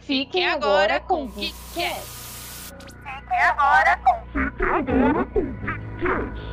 Fiquem agora com o que quer. Fiquem agora com Fiquem agora com o que quer.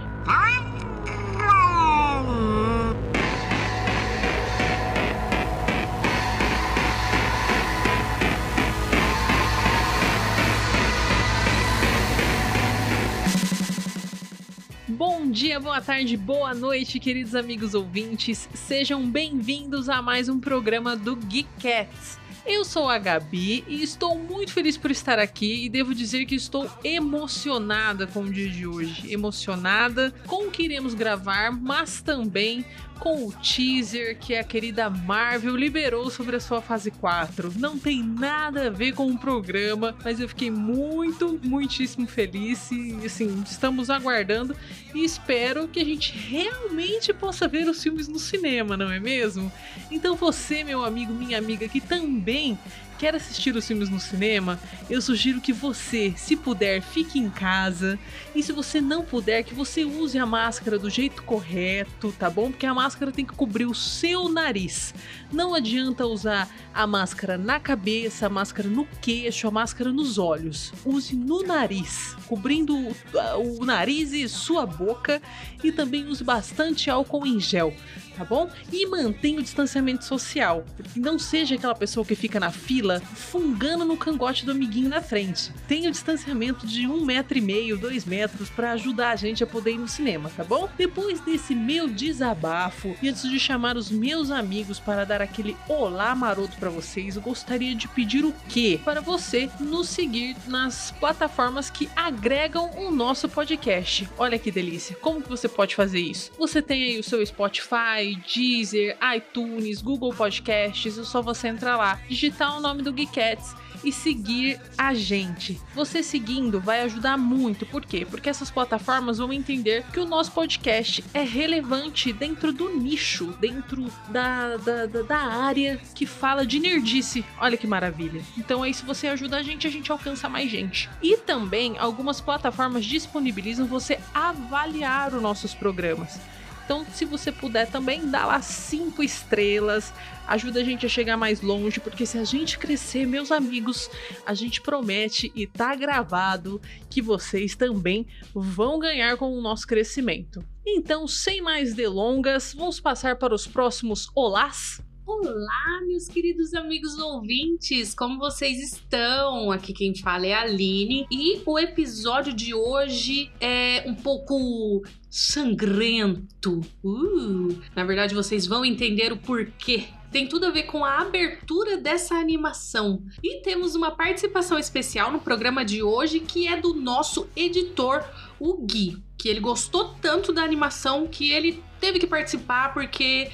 Bom dia, boa tarde, boa noite, queridos amigos ouvintes. Sejam bem-vindos a mais um programa do Geek Cats. Eu sou a Gabi e estou muito feliz por estar aqui e devo dizer que estou emocionada com o dia de hoje. Emocionada com o que iremos gravar, mas também com o teaser que a querida Marvel liberou sobre a sua fase 4. Não tem nada a ver com o programa, mas eu fiquei muito, muitíssimo feliz e assim, estamos aguardando e espero que a gente realmente possa ver os filmes no cinema, não é mesmo? Então você, meu amigo, minha amiga, que também quer assistir os filmes no cinema, eu sugiro que você, se puder, fique em casa. E se você não puder, que você use a máscara do jeito correto, tá bom? Porque a máscara tem que cobrir o seu nariz. Não adianta usar a máscara na cabeça, a máscara no queixo, a máscara nos olhos. Use no nariz, cobrindo o, o nariz e sua boca. E também use bastante álcool em gel tá bom? E mantenha o distanciamento social. Não seja aquela pessoa que fica na fila fungando no cangote do amiguinho na frente. Tenha o distanciamento de um metro e meio, dois metros para ajudar a gente a poder ir no cinema, tá bom? Depois desse meu desabafo e antes de chamar os meus amigos para dar aquele olá maroto para vocês, eu gostaria de pedir o quê? Para você nos seguir nas plataformas que agregam o nosso podcast. Olha que delícia! Como que você pode fazer isso? Você tem aí o seu Spotify, Deezer, iTunes, Google Podcasts, é só você entrar lá, digitar o nome do Geekettes e seguir a gente. Você seguindo vai ajudar muito, por quê? Porque essas plataformas vão entender que o nosso podcast é relevante dentro do nicho, dentro da, da, da, da área que fala de nerdice. Olha que maravilha. Então aí, se você ajuda a gente, a gente alcança mais gente. E também algumas plataformas disponibilizam você avaliar os nossos programas. Então, se você puder também, dá lá cinco estrelas, ajuda a gente a chegar mais longe, porque se a gente crescer, meus amigos, a gente promete e tá gravado que vocês também vão ganhar com o nosso crescimento. Então, sem mais delongas, vamos passar para os próximos olás. Olá, meus queridos amigos ouvintes, como vocês estão? Aqui quem fala é a Aline e o episódio de hoje é um pouco sangrento. Uh, na verdade, vocês vão entender o porquê tem tudo a ver com a abertura dessa animação. E temos uma participação especial no programa de hoje que é do nosso editor, o Gui, que ele gostou tanto da animação que ele teve que participar porque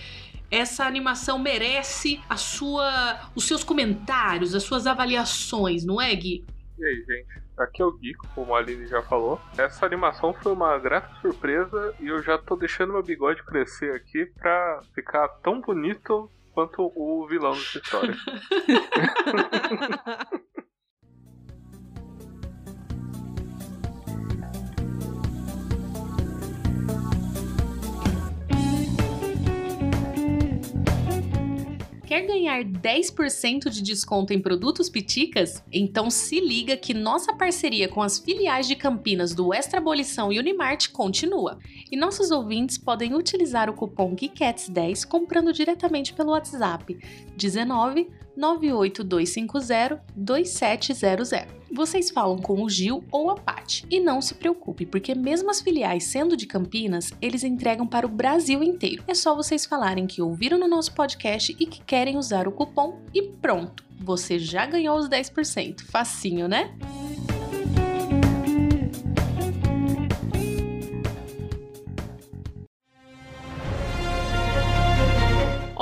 essa animação merece a sua, os seus comentários, as suas avaliações, não é, Gui? E aí, gente? Aqui é o Gui, como a Aline já falou. Essa animação foi uma grata surpresa e eu já tô deixando meu bigode crescer aqui pra ficar tão bonito quanto o vilão dessa história. Quer ganhar 10% de desconto em produtos Piticas? Então se liga que nossa parceria com as filiais de Campinas do Extra Abolição e Unimart continua. E nossos ouvintes podem utilizar o cupom GEEKETS10 comprando diretamente pelo WhatsApp 19 98250 2700 vocês falam com o Gil ou a Paty. E não se preocupe, porque mesmo as filiais sendo de Campinas, eles entregam para o Brasil inteiro. É só vocês falarem que ouviram no nosso podcast e que querem usar o cupom e pronto, você já ganhou os 10%. Facinho, né?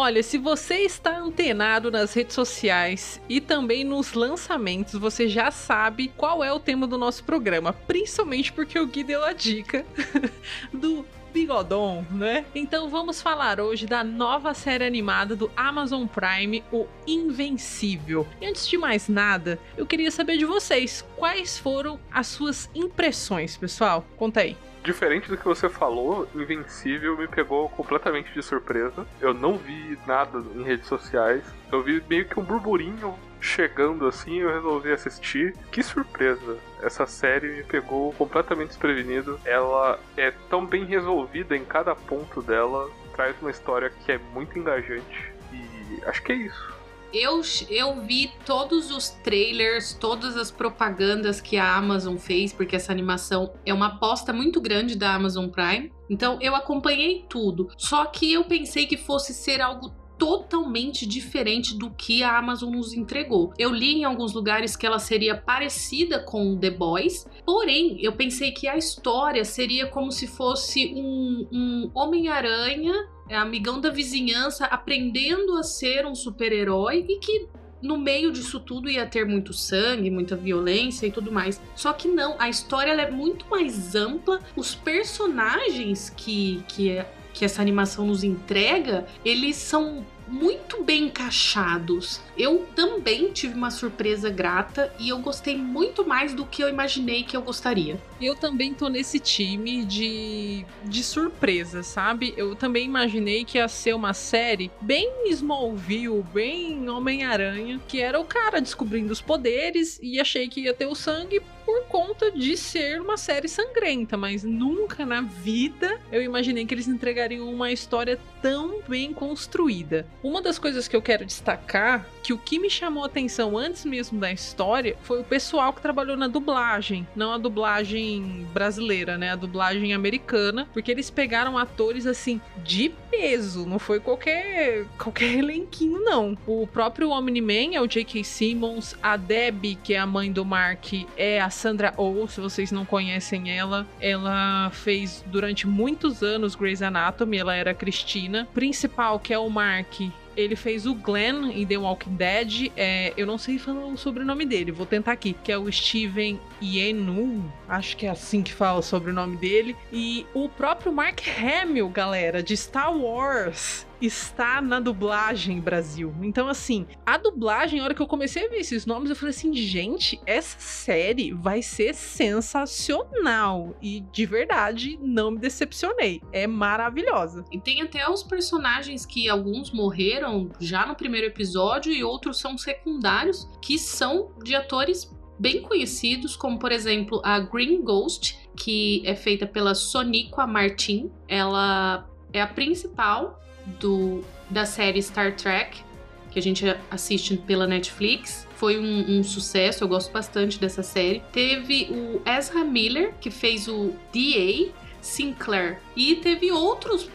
Olha, se você está antenado nas redes sociais e também nos lançamentos, você já sabe qual é o tema do nosso programa, principalmente porque o Gui deu a dica do Bigodon, né? Então vamos falar hoje da nova série animada do Amazon Prime, o Invencível. E antes de mais nada, eu queria saber de vocês, quais foram as suas impressões, pessoal? Conta aí. Diferente do que você falou, Invencível me pegou completamente de surpresa. Eu não vi nada em redes sociais. Eu vi meio que um burburinho chegando assim, eu resolvi assistir. Que surpresa! Essa série me pegou completamente desprevenido. Ela é tão bem resolvida em cada ponto dela, traz uma história que é muito engajante. E acho que é isso. Eu, eu vi todos os trailers, todas as propagandas que a Amazon fez, porque essa animação é uma aposta muito grande da Amazon Prime. Então eu acompanhei tudo. Só que eu pensei que fosse ser algo totalmente diferente do que a Amazon nos entregou. Eu li em alguns lugares que ela seria parecida com The Boys, porém eu pensei que a história seria como se fosse um, um Homem-Aranha é amigão da vizinhança aprendendo a ser um super-herói e que no meio disso tudo ia ter muito sangue, muita violência e tudo mais. Só que não, a história é muito mais ampla, os personagens que, que, que essa animação nos entrega, eles são muito bem encaixados. Eu também tive uma surpresa grata e eu gostei muito mais do que eu imaginei que eu gostaria. Eu também tô nesse time de, de surpresa, sabe? Eu também imaginei que ia ser uma série bem Smallville, bem Homem-Aranha, que era o cara descobrindo os poderes e achei que ia ter o sangue por conta de ser uma série sangrenta, mas nunca na vida eu imaginei que eles entregariam uma história tão bem construída. Uma das coisas que eu quero destacar, que o que me chamou atenção antes mesmo da história, foi o pessoal que trabalhou na dublagem, não a dublagem brasileira, né, a dublagem americana, porque eles pegaram atores assim de peso, não foi qualquer qualquer elenquinho não. O próprio Omni-Man é o J.K. Simmons, a Debbie, que é a mãe do Mark, é a Sandra Oh, se vocês não conhecem ela, ela fez durante muitos anos Grey's Anatomy, ela era Cristina. Principal, que é o Mark, ele fez o Glenn em The Walking Dead. É, eu não sei falar o sobrenome dele, vou tentar aqui. Que é o Steven Yenu. Acho que é assim que fala o sobrenome dele. E o próprio Mark Hamill, galera, de Star Wars está na dublagem Brasil. Então, assim, a dublagem, a hora que eu comecei a ver esses nomes, eu falei assim, gente, essa série vai ser sensacional. E de verdade, não me decepcionei. É maravilhosa. E tem até os personagens que alguns morreram já no primeiro episódio e outros são secundários, que são de atores bem conhecidos, como por exemplo a Green Ghost, que é feita pela Soniqua Martin. Ela é a principal do, da série Star Trek, que a gente assiste pela Netflix. Foi um, um, sucesso, eu gosto bastante dessa série. Teve o Ezra Miller, que fez o D.A. Sinclair. E teve outros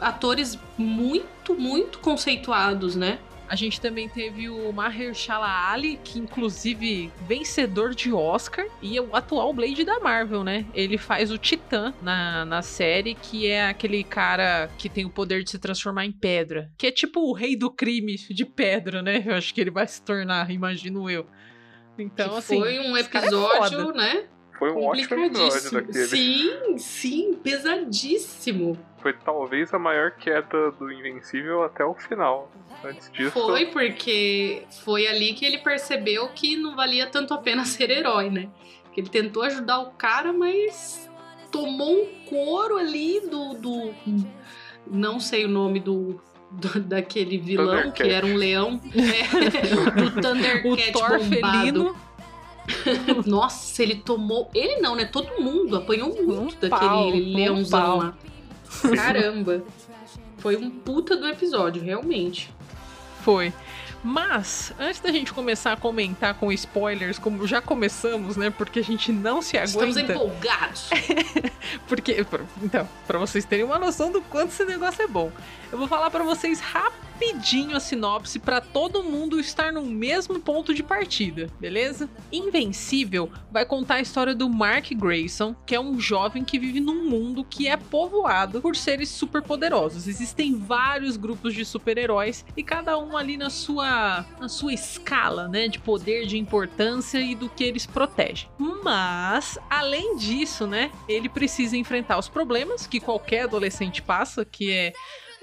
atores muito, muito conceituados, né? A gente também teve o Mahershala Ali, que inclusive vencedor de Oscar e é o atual Blade da Marvel, né? Ele faz o Titã na, na série, que é aquele cara que tem o poder de se transformar em pedra, que é tipo o rei do crime de pedra, né? Eu acho que ele vai se tornar, imagino eu. Então, que assim, foi um episódio, é né? Foi um ótimo episódio daquele. Sim, sim, pesadíssimo. Foi talvez a maior queda do Invencível até o final. Antes disso. Foi, porque foi ali que ele percebeu que não valia tanto a pena ser herói, né? Que ele tentou ajudar o cara, mas tomou um couro ali do. do não sei o nome do, do, daquele vilão que era um leão é, do Thundercat o Thor bombado. felino. Nossa, ele tomou. Ele não, né? Todo mundo apanhou muito Um daquele pau, um leãozão lá. Caramba. Foi um puta do episódio, realmente. Foi. Mas, antes da gente começar a comentar com spoilers, como já começamos, né? Porque a gente não se Estamos aguenta. empolgados. Porque, então, pra vocês terem uma noção do quanto esse negócio é bom, eu vou falar pra vocês rapidinho a sinopse pra todo mundo estar no mesmo ponto de partida, beleza? Invencível vai contar a história do Mark Grayson, que é um jovem que vive num mundo que é povoado por seres superpoderosos. Existem vários grupos de super-heróis e cada um ali na sua na sua escala, né, de poder, de importância e do que eles protegem. Mas, além disso, né, ele precisa enfrentar os problemas que qualquer adolescente passa, que é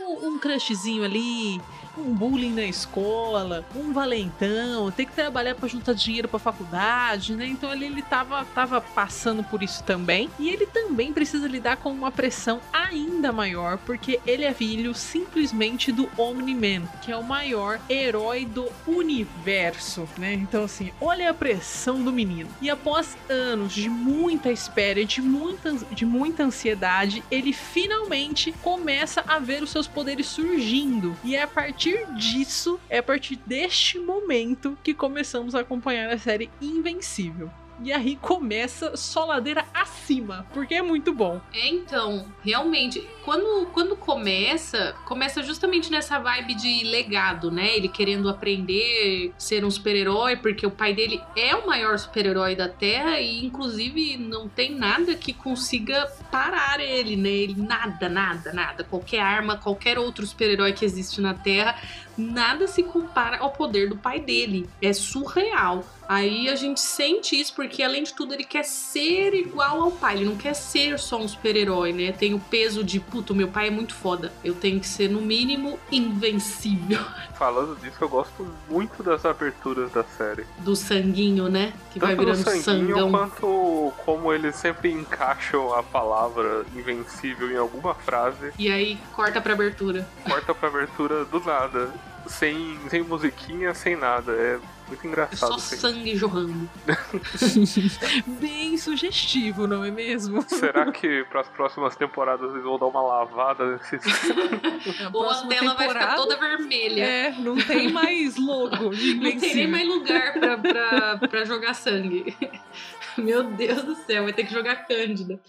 um crushzinho ali, um bullying na escola, um valentão, ter que trabalhar para juntar dinheiro para faculdade, né? Então ali ele tava, tava passando por isso também. E ele também precisa lidar com uma pressão ainda maior, porque ele é filho simplesmente do Omni-Man, que é o maior herói do universo, né? Então assim, olha a pressão do menino. E após anos de muita espera, de muita, de muita ansiedade, ele finalmente começa a ver os seus poderes surgindo. E é a partir disso, é a partir deste momento que começamos a acompanhar a série Invencível. E aí começa só ladeira acima, porque é muito bom. É, então, realmente, quando, quando começa, começa justamente nessa vibe de legado, né? Ele querendo aprender, ser um super-herói, porque o pai dele é o maior super-herói da Terra e, inclusive, não tem nada que consiga parar ele, né? Ele, nada, nada, nada. Qualquer arma, qualquer outro super-herói que existe na Terra, nada se compara ao poder do pai dele. É surreal. Aí a gente sente isso porque, além de tudo, ele quer ser igual ao pai. Ele não quer ser só um super-herói, né? Tem o peso de, puto, meu pai é muito foda. Eu tenho que ser, no mínimo, invencível. Falando disso, eu gosto muito das aberturas da série. Do sanguinho, né? Que vai Tanto do virando sanguinho sangão. quanto como eles sempre encaixam a palavra invencível em alguma frase, E aí corta pra abertura. corta pra abertura do nada. Sem, sem musiquinha, sem nada. É muito É engraçado. só assim. sangue jorrando. Bem sugestivo, não é mesmo? Será que pras próximas temporadas eles vão dar uma lavada Ou a tela vai ficar toda vermelha. É, não tem mais logo Não tem nem mais lugar pra, pra, pra jogar sangue. Meu Deus do céu, vai ter que jogar Cândida.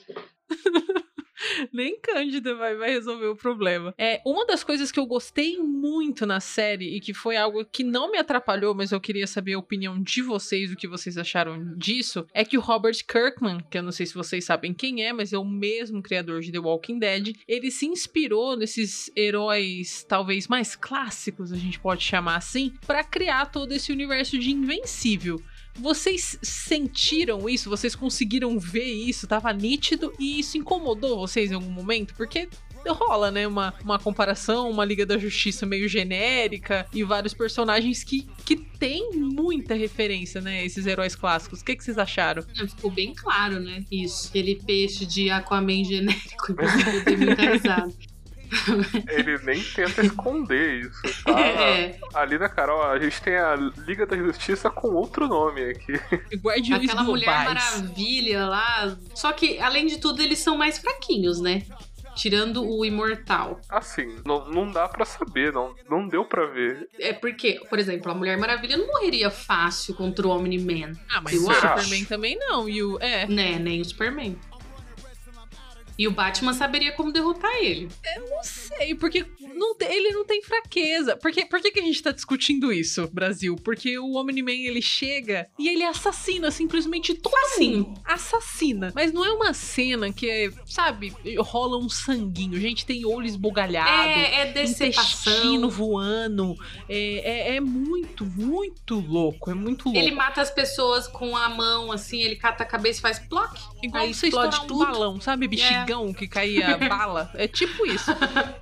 Nem Cândida vai, vai resolver o problema. É, uma das coisas que eu gostei muito na série e que foi algo que não me atrapalhou, mas eu queria saber a opinião de vocês, o que vocês acharam disso, é que o Robert Kirkman, que eu não sei se vocês sabem quem é, mas é o mesmo criador de The Walking Dead, ele se inspirou nesses heróis talvez mais clássicos, a gente pode chamar assim, para criar todo esse universo de Invencível. Vocês sentiram isso? Vocês conseguiram ver isso? Tava nítido e isso incomodou vocês em algum momento? Porque rola, né? Uma, uma comparação, uma Liga da Justiça meio genérica e vários personagens que, que tem muita referência, né? Esses heróis clássicos. O que, que vocês acharam? É, Ficou bem claro, né? Isso. Aquele peixe de Aquaman genérico. Inclusive, eu dei muita risada. Ele nem tenta esconder isso. Tá? É, Ali na Carol, a gente tem a Liga da Justiça com outro nome aqui. Guardiões aquela Mulher. Maravilha lá. Só que, além de tudo, eles são mais fraquinhos, né? Tirando o Imortal. Assim, não, não dá pra saber, não, não deu pra ver. É porque, por exemplo, a Mulher Maravilha não morreria fácil contra o Omni-Man. Ah, mas o. Superman também não. E o, é, Né, nem o Superman. E o Batman saberia como derrotar ele. não sei, porque não tem- ele não tem fraqueza. Por, que, por que, que a gente tá discutindo isso, Brasil? Porque o Omni-Man, ele chega e ele assassina simplesmente todo Facinho. mundo. Assassina. Mas não é uma cena que, é, sabe, rola um sanguinho. Gente tem olho esbugalhado. É, é Intestino voando. É, é, é muito, muito louco. É muito louco. Ele mata as pessoas com a mão, assim, ele cata a cabeça e faz ploc. Igual aí você estourar um tudo. É. balão, sabe? Que caía bala. É tipo isso.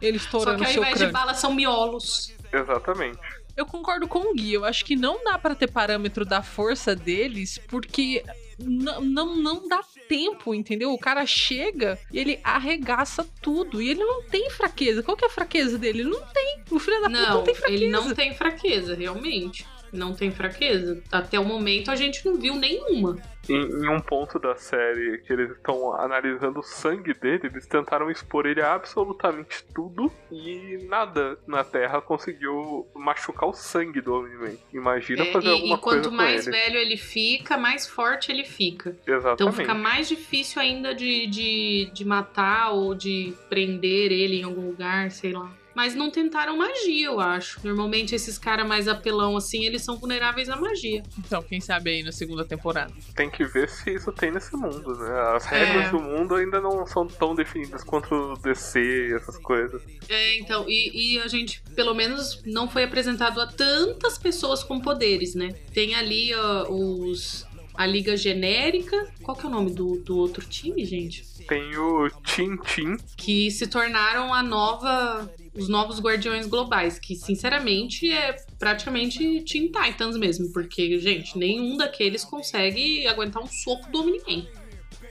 Ele Só estourando que o ao invés crânio. de bala são miolos. Exatamente. Eu concordo com o Gui. Eu acho que não dá pra ter parâmetro da força deles, porque n- não, não dá tempo, entendeu? O cara chega e ele arregaça tudo. E ele não tem fraqueza. Qual que é a fraqueza dele? Ele não tem. O filho da puta Não, não tem fraqueza. ele não tem fraqueza, realmente. Não tem fraqueza. Até o momento a gente não viu nenhuma. Em, em um ponto da série que eles estão analisando o sangue dele, eles tentaram expor ele a absolutamente tudo e nada na Terra conseguiu machucar o sangue do Omni-Man. Imagina É, fazer e, alguma e quanto coisa mais com ele. velho ele fica, mais forte ele fica. Então Exatamente. fica mais difícil ainda de, de, de matar ou de prender ele em algum lugar, sei lá. Mas não tentaram magia, eu acho. Normalmente esses caras mais apelão assim, eles são vulneráveis à magia. Então, quem sabe aí na segunda temporada. Tem que ver se isso tem nesse mundo, né? As regras É. do mundo ainda não são tão definidas quanto o DC e essas coisas. É, então, e, e a gente, pelo menos, não foi apresentado a tantas pessoas com poderes, né? Tem ali ó, os. A Liga Genérica. Qual que é o nome do, do outro time, gente? Tem o Tin Tin, Que se tornaram a nova. Os novos Guardiões Globais, que sinceramente é praticamente Teen Titans mesmo, porque, gente, nenhum daqueles consegue aguentar um soco do ninguém.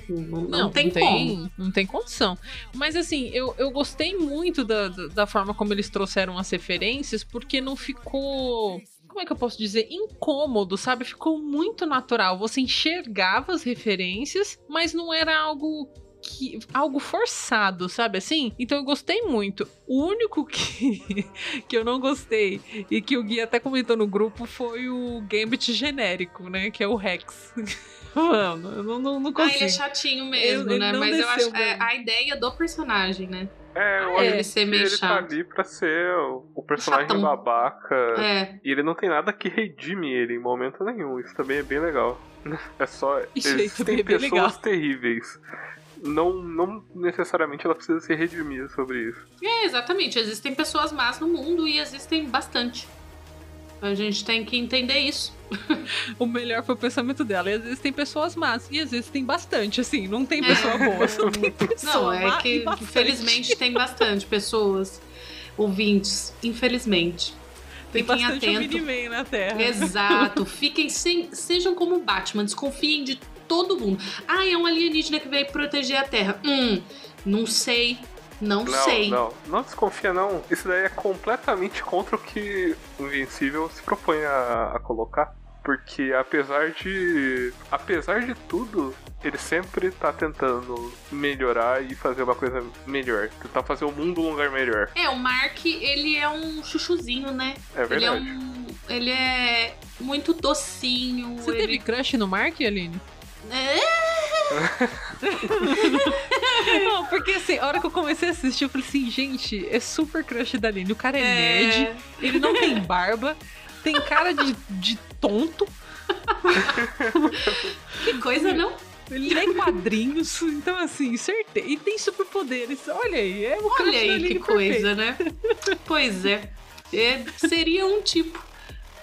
Não, não, tem como. Não tem condição. Mas assim, eu, eu gostei muito da, da, da forma como eles trouxeram as referências, porque não ficou como é que eu posso dizer, incômodo, sabe? Ficou muito natural. Você enxergava as referências, mas não era algo que algo forçado, sabe assim? Então eu gostei muito. O único que, que eu não gostei e que o Gui até comentou no grupo foi o Gambit genérico, né? Que é o Rex. Mano, eu não, não, não consigo. Ah, ele é chatinho mesmo, ele, né? Ele Mas eu acho é, a ideia do personagem, né? É, eu ele ser meio ele tá tá ali pra ser o, o personagem Chatão. babaca. É. E ele não tem nada que redime ele em momento nenhum. Isso também é bem legal. É só. Isso Existem é bem pessoas legal. terríveis. Não, não necessariamente ela precisa se redimir sobre isso. É, exatamente. Existem pessoas más no mundo e existem bastante. A gente tem que entender isso. O melhor foi o pensamento dela. E às vezes tem pessoas más. E às vezes tem bastante, assim. Não tem É. pessoa boa, só tem pessoa Não, é má que infelizmente tem bastante pessoas ouvintes. Infelizmente. tem Fiquem bastante atentos. Na Terra. Exato. Fiquem sem, sejam como o Batman, desconfiem de todo mundo. Ah, é um alienígena que veio proteger a Terra. Hum, não sei. Não, Não, sei. não. Não desconfia, não. Isso daí é completamente contra o que o Invencível se propõe a, a colocar. Porque apesar de. Apesar de tudo, ele sempre tá tentando melhorar e fazer uma coisa melhor. Tentar fazer o mundo um lugar melhor. É, o Mark, ele é um chuchuzinho, né? É Ele é verdade. um. Ele é muito docinho. Você ele... teve crush no Mark, Aline? É, Não, porque assim, a hora que eu comecei a assistir, eu falei assim, gente, é super crush da Aline. O cara é, É. nerd, ele não tem barba, tem cara de, de tonto, que coisa, não? ele lê quadrinhos, então assim, certeza. E tem superpoderes. Olha aí, é o crush Olha aí que perfeito. coisa, né? Pois é. É, seria um tipo.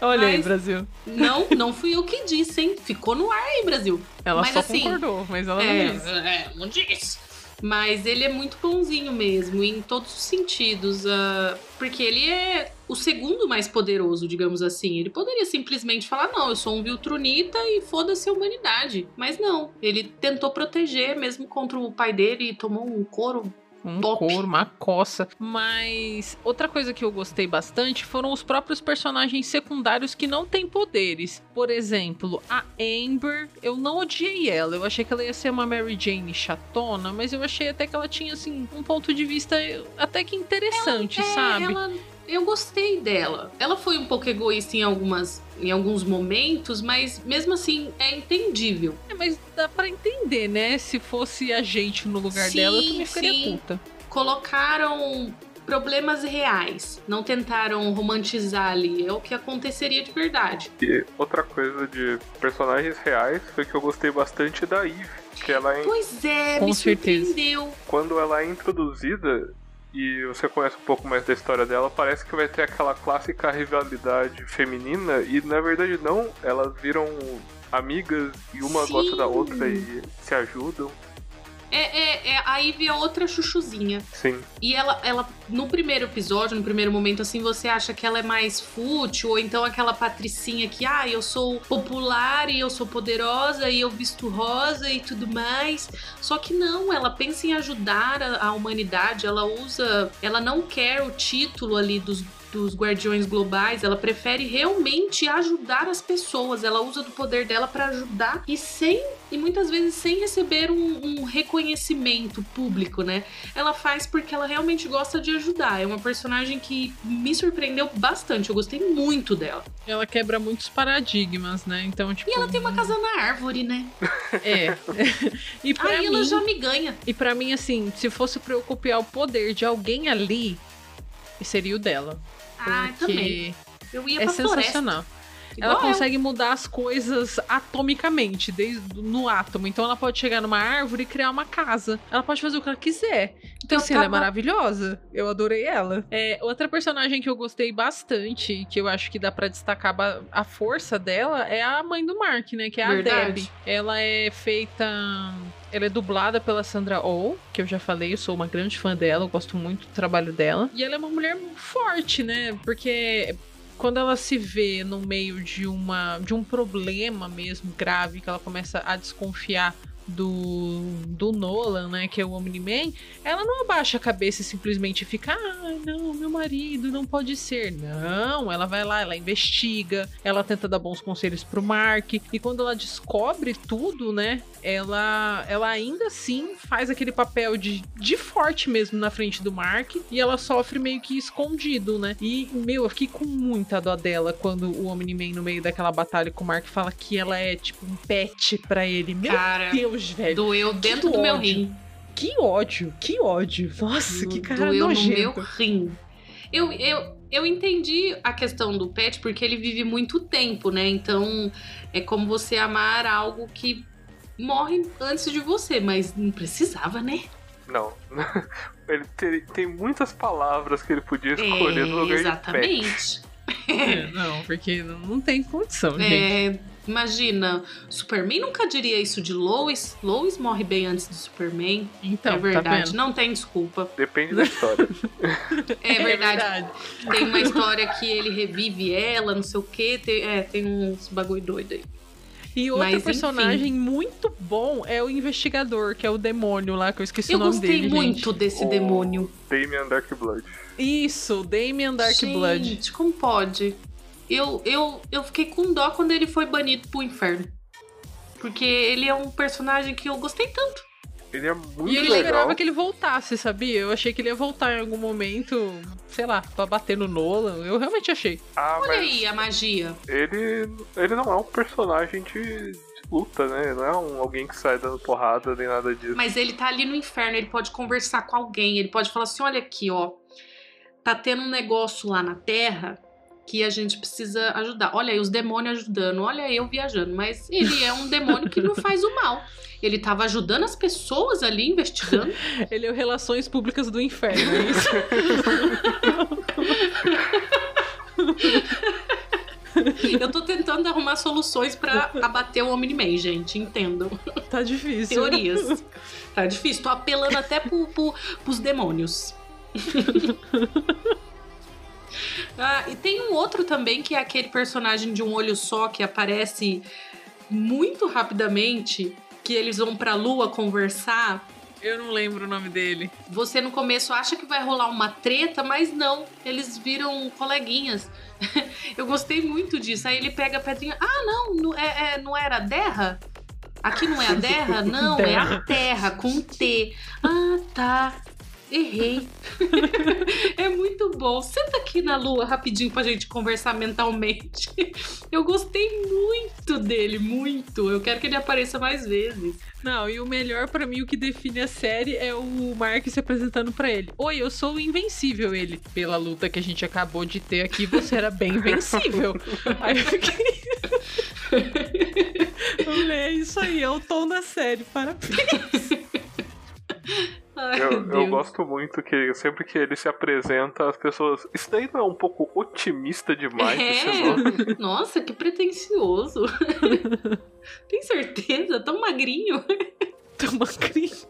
Olha aí, Brasil. Não, não fui eu que disse, hein? Ficou no ar aí, Brasil. Ela Mas só assim, concordou, mas ela É, não disse. é, não disse. Mas ele é muito bonzinho mesmo, em todos os sentidos. ah, porque ele é o segundo mais poderoso, digamos assim. Ele poderia simplesmente falar: não, eu sou um Viltrunita e foda-se a humanidade. Mas não, ele tentou proteger mesmo contra o pai dele e tomou um couro. Um Top. couro, uma coça. Mas outra coisa que eu gostei bastante foram os próprios personagens secundários que não têm poderes. Por exemplo, a Amber, eu não odiei ela. Eu achei que ela ia ser uma Mary Jane chatona, mas eu achei até que ela tinha, assim, um ponto de vista até que interessante, É, sabe? ela- eu gostei dela. Ela foi um pouco egoísta em, algumas, em alguns momentos, mas mesmo assim é entendível. É, mas dá pra entender, né? Se fosse a gente no lugar Sim, dela, eu também ficaria sim. puta. colocaram problemas reais, não tentaram romantizar ali, é o que aconteceria de verdade. E outra coisa de personagens reais foi que eu gostei bastante da Eve. Que ela é Pois é, Com me certeza. surpreendeu. quando ela é introduzida e você conhece um pouco mais da história dela, parece que vai ter aquela clássica rivalidade feminina e na verdade não, elas viram amigas e uma Sim. gosta da outra e se ajudam. É, é, é, a Ivy é outra chuchuzinha. Sim. E ela, ela, no primeiro episódio, no primeiro momento, assim, você acha que ela é mais fútil, ou então aquela patricinha que, ah, eu sou popular e eu sou poderosa e eu visto rosa e tudo mais. Só que não, ela pensa em ajudar a, a humanidade, ela usa. Ela não quer o título ali dos. Dos guardiões globais, ela prefere realmente ajudar as pessoas. Ela usa do poder dela para ajudar e sem e muitas vezes sem receber um, um reconhecimento público, né? ela faz porque ela realmente gosta de ajudar. É uma personagem que me surpreendeu bastante. Eu gostei muito dela. Ela quebra muitos paradigmas, né? Então, tipo. E ela tem uma casa na árvore, né? É. e pra Aí mim, ela já me ganha. E pra mim, assim, se fosse pra eu copiar o poder de alguém ali, seria o dela. Ah, também. Eu ia é pra floresta. sensacional. Ela Igual eu. consegue mudar as coisas atomicamente, desde no átomo. Então ela pode chegar numa árvore e criar uma casa. Ela pode fazer o que ela quiser. Então, Eu assim, ela é maravilhosa. Eu adorei ela. É, outra personagem que eu gostei bastante, que eu acho que dá pra destacar a força dela, é a mãe do Mark, né? Que é a Verdade. Debbie. Ela é feita. Ela é dublada pela Sandra Oh, que eu já falei, eu sou uma grande fã dela, eu gosto muito do trabalho dela. E ela é uma mulher forte, né? Porque quando ela se vê no meio de uma de um problema mesmo grave, que ela começa a desconfiar do, do Nolan, né, que é o Omni-Man, ela não abaixa a cabeça e simplesmente fica, ah, não, meu marido não pode ser. Não, ela vai lá, ela investiga, ela tenta dar bons conselhos pro Mark, e quando ela descobre tudo, né, ela, ela ainda assim faz aquele papel de, de forte mesmo na frente do Mark, e ela sofre meio que escondido, né. E, meu, eu fiquei com muita dó dela quando o Omni-Man, no meio daquela batalha com o Mark, fala que ela é tipo um pet pra ele. Meu Cara, Deus, velho. doeu dentro do meu ódio. rim. Que ódio, que ódio. Nossa, que cara doeu no nojento. meu rim. Eu, eu, eu entendi a questão do pet porque ele vive muito tempo, né? Então é como você amar algo que morre antes de você, mas não precisava, né? Não. Ele tem, tem muitas palavras que ele podia escolher no lugar de pet. exatamente. É, não, porque não não tem condição, gente. É, imagina, Superman nunca diria isso de Lois. Lois morre bem antes do Superman. Então, é tá verdade, vendo? não tem desculpa. Depende da história. É verdade. Tem uma história que ele revive ela, não sei o quê. Tem, é, tem uns bagulho doido aí. E outro Mas, enfim. personagem muito bom é o investigador, que é o demônio lá, que eu esqueci Eu o nome gostei dele. muito gente. desse O- demônio. Damian Darkblood. Isso, Damian Darkblood. Gente, como pode? Eu, eu, eu fiquei com dó quando ele foi banido pro inferno. Porque ele é um personagem que eu gostei tanto. Ele é muito E eu legal. esperava que ele voltasse, sabia? Eu achei que ele ia voltar em algum momento, sei lá, pra bater no Nolan. Eu realmente achei. Ah, Olha aí a magia. ele, ele não é um personagem de, de luta, né? Ele Não é um, alguém que sai dando porrada nem nada disso. Mas ele tá ali no inferno, ele pode conversar com alguém, ele pode falar assim: olha aqui, ó. Tá tendo um negócio lá na Terra que a gente precisa ajudar. Olha aí, os demônios ajudando, olha aí eu viajando. Mas ele é um demônio que não faz o mal. Ele tava ajudando as pessoas ali, investigando. Ele é o Relações Públicas do Inferno, é isso? Eu tô tentando arrumar soluções pra abater o Omni-Man, gente. Entendam. tá difícil. Teorias. Tá difícil. Tô apelando até pro, pro, pros demônios. ah, e tem um outro também que é aquele personagem de um olho só que aparece muito rapidamente. Que eles vão pra lua conversar. Eu não lembro o nome dele. Você no começo acha que vai rolar uma treta, mas não. Eles viram coleguinhas. Eu gostei muito disso. Aí ele pega a pedrinha. Ah, não, não, é, é- não era a Terra? Aqui não é a Terra? Não, é a Terra, com T. Ah, tá. Errei. é muito bom. Senta aqui na lua rapidinho pra gente conversar mentalmente. Eu gostei muito dele, muito. Eu quero que ele apareça mais vezes. Não, e o melhor pra mim, o que define a série é o Mark se apresentando pra ele. Oi, eu sou o invencível. Ele, pela luta que a gente acabou de ter aqui, você era bem invencível. aí eu fiquei. É isso aí, é o tom da série. Parabéns. Ai, Eu, eu gosto muito que sempre que ele se apresenta, as pessoas. Isso daí não é um pouco otimista demais esse nome? É. Nossa, que pretencioso. Tem certeza? Tão magrinho. Toma crise.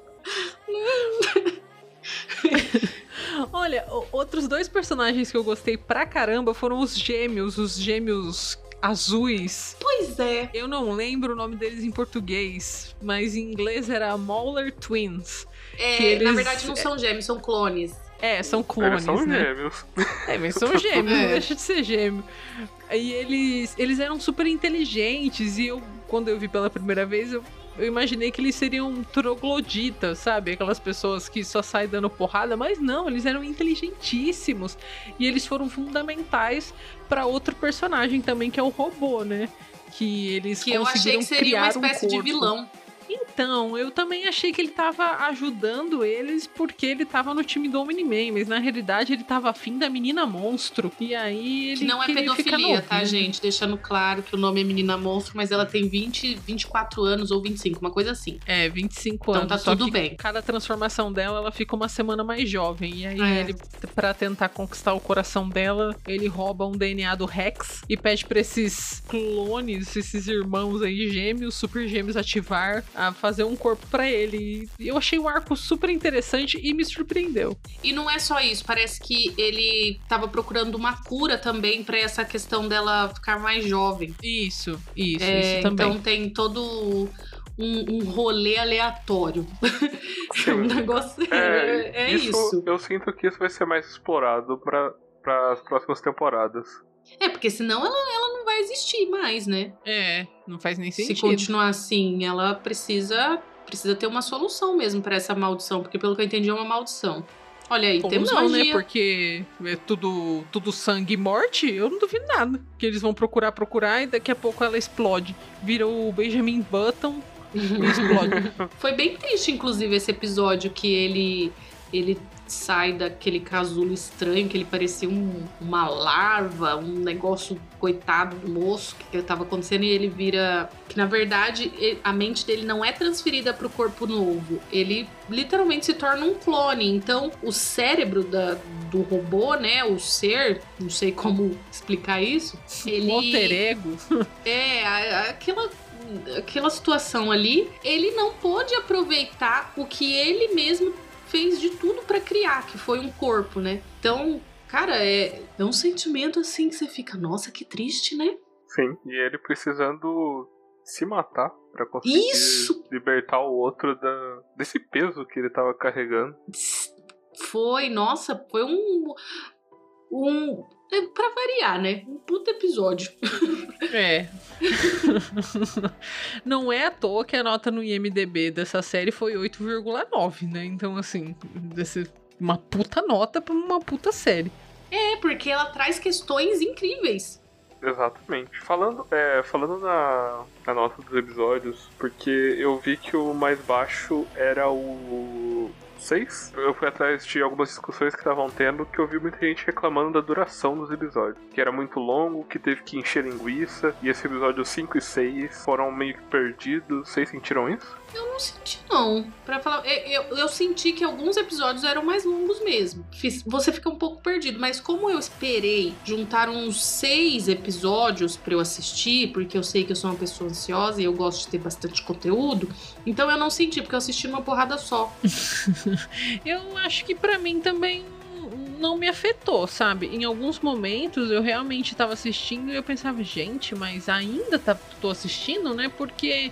Olha, outros dois personagens que eu gostei pra caramba foram os gêmeos, os gêmeos azuis. Pois é. Eu não lembro o nome deles em português, mas em inglês era Mauler Twins. É, eles- Na verdade, não são gêmeos, são clones. É, são clones, são né? gêmeos. É, mas são gêmeos, É. não deixa de ser gêmeo. E eles, eles eram super inteligentes e eu, quando eu vi pela primeira vez, eu, eu imaginei que eles seriam trogloditas, sabe? Aquelas pessoas que só saem dando porrada, mas não, eles eram inteligentíssimos. E eles foram fundamentais pra outro personagem também, que é o robô, né? Que eles Que eu achei conseguiram que seria uma criar um espécie de vilão. Então, eu também achei que ele tava ajudando eles porque ele tava no time do Omni-Man, mas na realidade ele tava afim da menina monstro. E aí ele Que não é pedofilia, tá, gente? Deixando claro que o nome é Menina Monstro, mas ela tem 20, 24 anos ou 25, uma coisa assim. É, 25 Então anos. tá só tudo bem. Cada transformação dela, ela fica uma semana mais jovem. E aí, É. ele, pra tentar conquistar o coração dela, ele rouba um DNA do Rex e pede pra esses clones, esses irmãos aí gêmeos, super gêmeos, ativar, a fazer um corpo pra ele. E eu achei o arco super interessante e me surpreendeu. E não é só isso, parece que ele tava procurando uma cura também pra essa questão dela ficar mais jovem. Isso, isso, É, isso também. Então tem todo um, um rolê aleatório. É um negócio. É, é isso. Eu sinto que isso vai ser mais explorado para as próximas temporadas. É, porque senão ela, ela não vai existir mais, né? É, não faz nem Se sentido. continuar assim, ela precisa precisa ter uma solução mesmo pra essa maldição, porque pelo que eu entendi é uma maldição. Olha aí, Ou temos não, magia. né? Porque é tudo, tudo sangue e morte, eu não duvido nada. Que eles vão procurar, procurar e daqui a pouco ela explode. Vira o Benjamin Button e explode. Foi bem triste, inclusive, esse episódio que ele ele sai daquele casulo estranho, que ele parecia um- uma larva, um negócio coitado do moço, que, que tava acontecendo, e ele vira. Que na verdade a mente dele não é transferida pro corpo novo. Ele literalmente se torna um clone. Então, o cérebro da, do robô, né? O ser, não sei como explicar isso. Ele. Alter ego. É, aquela, aquela situação ali, ele não pôde aproveitar o que ele mesmo fez de tudo pra criar, que foi um corpo, né? Então, cara, é, é um sentimento assim que você fica, nossa, que triste, né? Sim, e ele precisando se matar pra conseguir Isso! libertar o outro da, desse peso que ele tava carregando. Foi, nossa, foi um. Um. É pra variar, né? Um puto episódio. É. Não é à toa que a nota no IMDB dessa série foi 8,9, né? Então, assim, desse- uma puta nota pra uma puta série. É, porque ela traz questões incríveis. Exatamente. Falando, é, falando na, na nota dos episódios, porque eu vi que o mais baixo era o 6. Eu fui atrás de algumas discussões que estavam tendo que eu vi muita gente reclamando da duração dos episódios. Que era muito longo, que teve que encher linguiça, e esse episódio 5 e 6 foram meio que perdidos. Vocês sentiram isso? Eu não senti, não. Pra falar, eu, eu, eu senti que alguns episódios eram mais longos mesmo. Fiz- Você fica um pouco perdido, mas como eu esperei juntar uns seis episódios pra eu assistir, porque eu sei que eu sou uma pessoa ansiosa e eu gosto de ter bastante conteúdo, então eu não senti, porque eu assisti numa porrada só. Eu acho que pra mim também não me afetou, sabe? Em alguns momentos eu realmente tava assistindo e eu pensava, gente, mas ainda tá, tô assistindo, né? Porque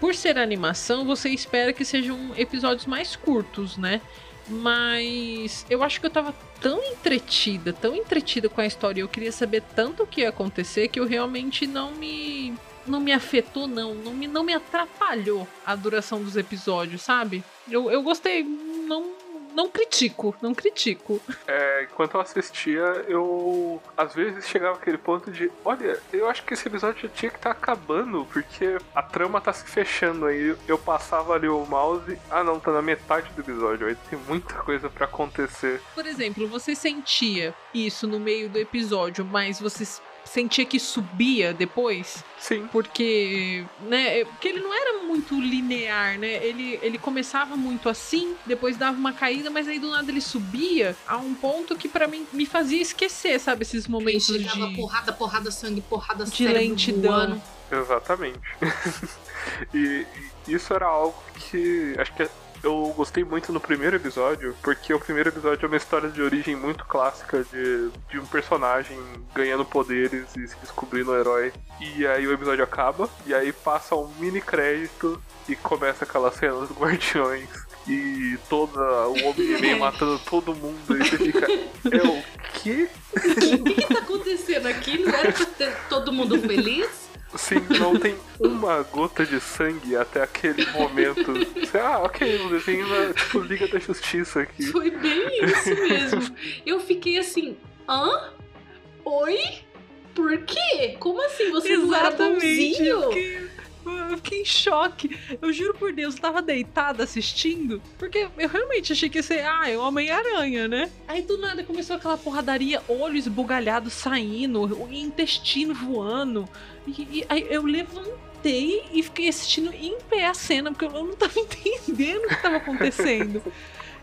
por ser animação, você espera que sejam episódios mais curtos, né? Mas eu acho que eu tava tão entretida, tão entretida com a história, eu queria saber tanto o que ia acontecer que eu realmente não me não me afetou não, não me, não me atrapalhou a duração dos episódios, sabe? Eu, eu gostei, não não critico, não critico. É, enquanto eu assistia, eu às vezes chegava aquele ponto de: olha, eu acho que esse episódio já tinha que estar acabando, porque a trama tá se fechando. Aí eu passava ali o mouse, ah não, tá na metade do episódio, aí tem muita coisa pra acontecer. Por exemplo, você sentia isso no meio do episódio, mas você sentia que subia depois? Sim, Porque, né, é- porque ele não era muito linear, né? Ele, ele começava muito assim, depois dava uma caída, mas aí do nada ele subia a um ponto que pra mim me fazia esquecer, sabe, esses momentos Chegava de porrada, porrada, sangue, porrada, de lentidão. voando. exatamente. e, e isso era algo que acho que eu gostei muito no primeiro episódio, porque o primeiro episódio é uma história de origem muito clássica de, de um personagem ganhando poderes e se descobrindo um herói. E aí o episódio acaba, e aí passa um mini crédito e começa aquela cena dos guardiões. E toda o Omni-Man matando todo mundo, e você fica. É o quê? O que, que tá acontecendo aqui? Não era pra ter todo mundo feliz? Sim, não tem uma gota de sangue até aquele momento. Você, ah, ok, o desenho é tipo Liga da Justiça aqui. Foi bem isso mesmo. Eu fiquei assim, hã? Oi? Por quê? Como assim? Você não era bonzinho? porque, fiquei em choque. Eu juro por Deus, eu tava deitada assistindo, porque eu realmente achei que ia ser, ah, é o Homem-Aranha, né? Aí do nada começou aquela porradaria, olho esbugalhado saindo, intestino voando. E, e aí eu levantei e fiquei assistindo em pé a cena, porque eu não tava entendendo o que tava acontecendo.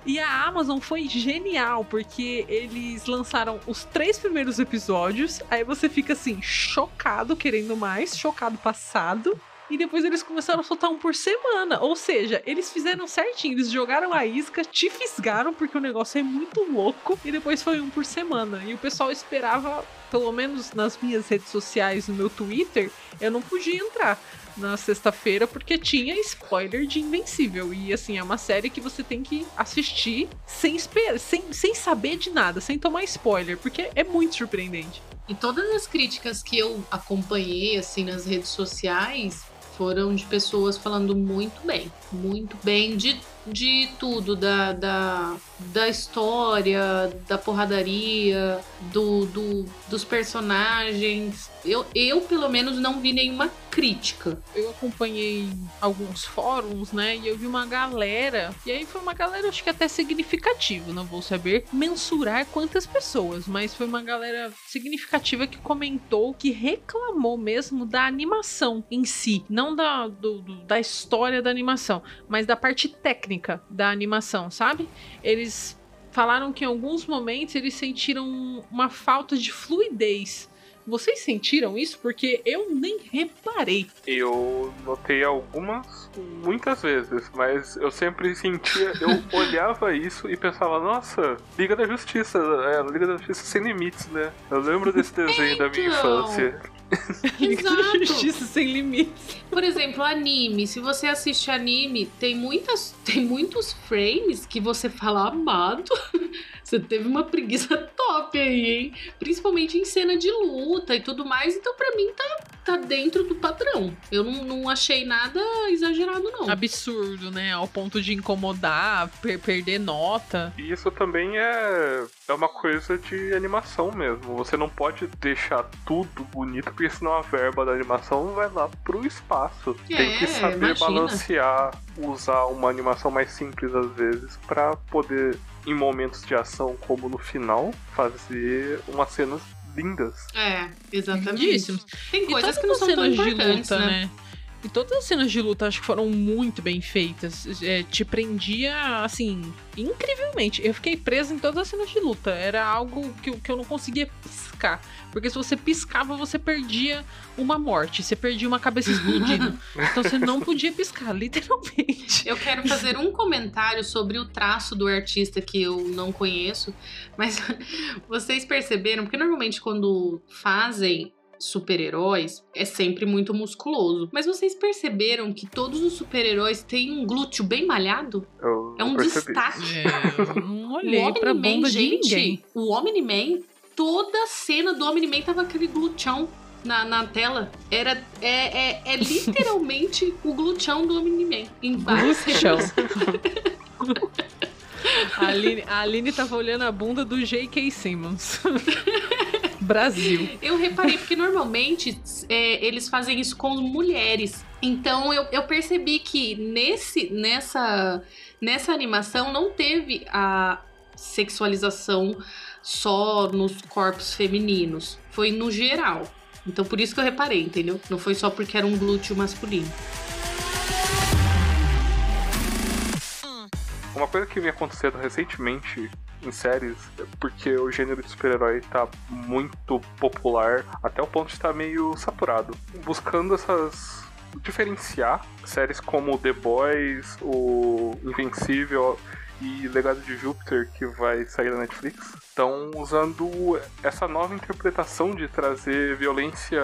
E a Amazon foi genial, porque eles lançaram os três primeiros episódios, aí você fica assim, chocado, querendo mais, chocado passado. E depois eles começaram a soltar um por semana. Ou seja, eles fizeram certinho. Eles jogaram a isca, te fisgaram, porque o negócio é muito louco. E depois foi um por semana. E o pessoal esperava, pelo menos nas minhas redes sociais, no meu Twitter, eu não podia entrar na sexta-feira porque tinha spoiler de Invencível. E assim, é uma série que você tem que assistir sem, sem, sem saber de nada, sem tomar spoiler, porque é muito surpreendente. E todas as críticas que eu acompanhei assim nas redes sociais foram de pessoas falando muito bem, muito bem de, de tudo, da, da, da história, da porradaria, do, do, dos personagens. Eu, eu, pelo menos, não vi nenhuma crítica. Eu acompanhei alguns fóruns, né? E eu vi uma galera. E aí foi uma galera, acho que até significativa. Não vou saber mensurar quantas pessoas, mas foi uma galera significativa que comentou, que reclamou mesmo da animação em si. Não da, do, do, da história da animação, mas da parte técnica da animação, sabe? Eles falaram que em alguns momentos eles sentiram uma falta de fluidez vocês sentiram isso? Porque eu nem reparei. Eu notei algumas, muitas vezes, mas eu sempre sentia, eu olhava isso e pensava, nossa, Liga da Justiça, é, Liga da Justiça sem limites, né? Eu lembro desse desenho da minha Então. infância. Da Justiça sem limites. Por exemplo, anime. Se você assiste anime, tem muitas, tem muitos frames que você fala amado. Você teve uma preguiça top aí, hein? Principalmente em cena de luta e tudo mais. Então, pra mim, tá, tá dentro do padrão. Eu não, não achei nada exagerado, não. Absurdo, né? Ao ponto de incomodar, per- perder nota. E isso também é, é uma coisa de animação mesmo. Você não pode deixar tudo bonito, porque senão a verba da animação vai lá pro espaço. Tem que É, saber imagina. balancear, usar uma animação mais simples às vezes, pra poder, em momentos de ação, como no final, fazer umas cenas lindas. É, exatamente. Tem coisas que não são tão cenas de importantes, luta, né? né? E todas as cenas de luta acho que foram muito bem feitas. É, te prendia, assim, incrivelmente. Eu fiquei presa em todas as cenas de luta. Era algo que, eu- que eu não conseguia piscar. Porque se você piscava, você perdia uma morte. Você perdia uma cabeça explodindo. então você não podia piscar, literalmente. Eu quero fazer um comentário sobre o traço do artista que eu não conheço, mas vocês perceberam? Porque normalmente quando fazem super-heróis é sempre muito musculoso. Mas vocês perceberam que todos os super-heróis têm um glúteo bem malhado? Eu É um percebi. destaque. É, eu não O pra Omni-Man, ninguém. gente, o Omni-Man, toda a cena do Omni-Man tava aquele glúteão na, na tela. Era, é, é, é literalmente o glúteão do Omni-Man. Em Glúteo. cenas. A Aline, a Aline tava olhando a bunda do J.K. Simmons. Brasil. Eu reparei, porque normalmente é, eles fazem isso com mulheres. Então eu, eu percebi que nesse, nessa, nessa animação não teve a sexualização só nos corpos femininos. Foi no geral. Então por isso que eu reparei, entendeu? Não foi só porque era um glúteo masculino. Uma coisa que vem acontecendo recentemente em séries, é porque o gênero de super-herói tá muito popular, até o ponto de estar meio saturado. Buscando essas. diferenciar séries como The Boys, o Invencível e Legado de Júpiter, que vai sair na Netflix, estão usando essa nova interpretação de trazer violência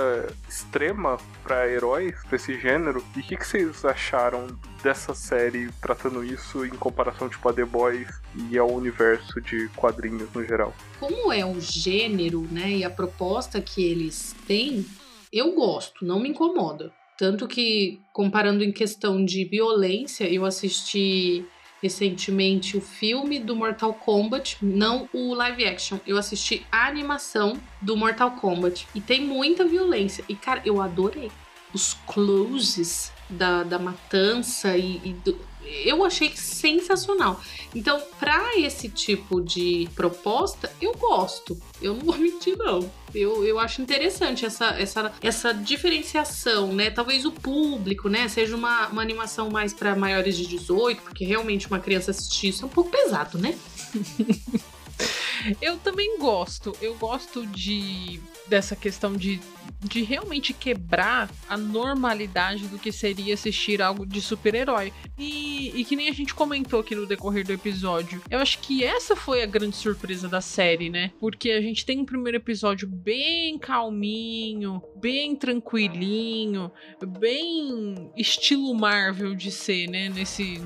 extrema para heróis, pra esse gênero. E o que, que vocês acharam dessa série tratando isso em comparação tipo a The Boys e ao universo de quadrinhos no geral? Como é o gênero, né, e a proposta que eles têm, eu gosto, não me incomoda. Tanto que, comparando em questão de violência, eu assisti recentemente o filme do Mortal Kombat, não o live action. Eu assisti a animação do Mortal Kombat. E tem muita violência. E, cara, eu adorei. os closes da, da matança e, e do, eu achei sensacional. Então, para esse tipo de proposta, eu gosto. Eu não vou mentir, não. Eu, eu acho interessante essa, essa, essa diferenciação, né? Talvez o público, né? Seja uma, uma animação mais para maiores de 18, porque realmente uma criança assistir isso é um pouco pesado, né? Eu também gosto. Eu gosto de dessa questão de, de realmente quebrar a normalidade do que seria assistir algo de super-herói. E, e que nem a gente comentou aqui no decorrer do episódio. Eu acho que essa foi a grande surpresa da série, né? Porque a gente tem um primeiro episódio bem calminho, bem tranquilinho, bem estilo Marvel de ser, né? Nesse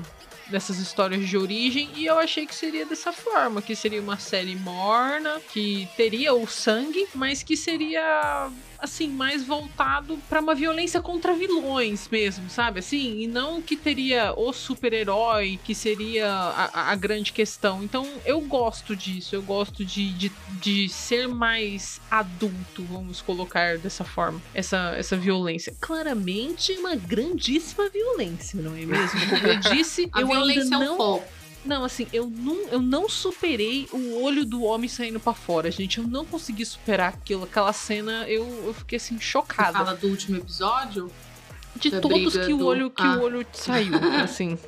dessas histórias de origem e eu achei que seria dessa forma, que seria uma série morna, que teria o sangue, mas que seria assim, mais voltado para uma violência contra vilões mesmo, sabe? Assim, e não que teria o super-herói, que seria a, a, grande questão. Então, eu gosto disso, eu gosto de, de, de ser mais adulto, vamos colocar dessa forma, essa, essa violência. Claramente, uma grandíssima violência, não é mesmo? Como eu disse, eu ainda não. É não, assim, eu não, eu não superei o olho do homem saindo para fora, gente. Eu não consegui superar aquilo. Aquela cena, eu, eu fiquei assim, chocada. Você fala do último episódio? De da todos que o olho que ah. o olho saiu, assim.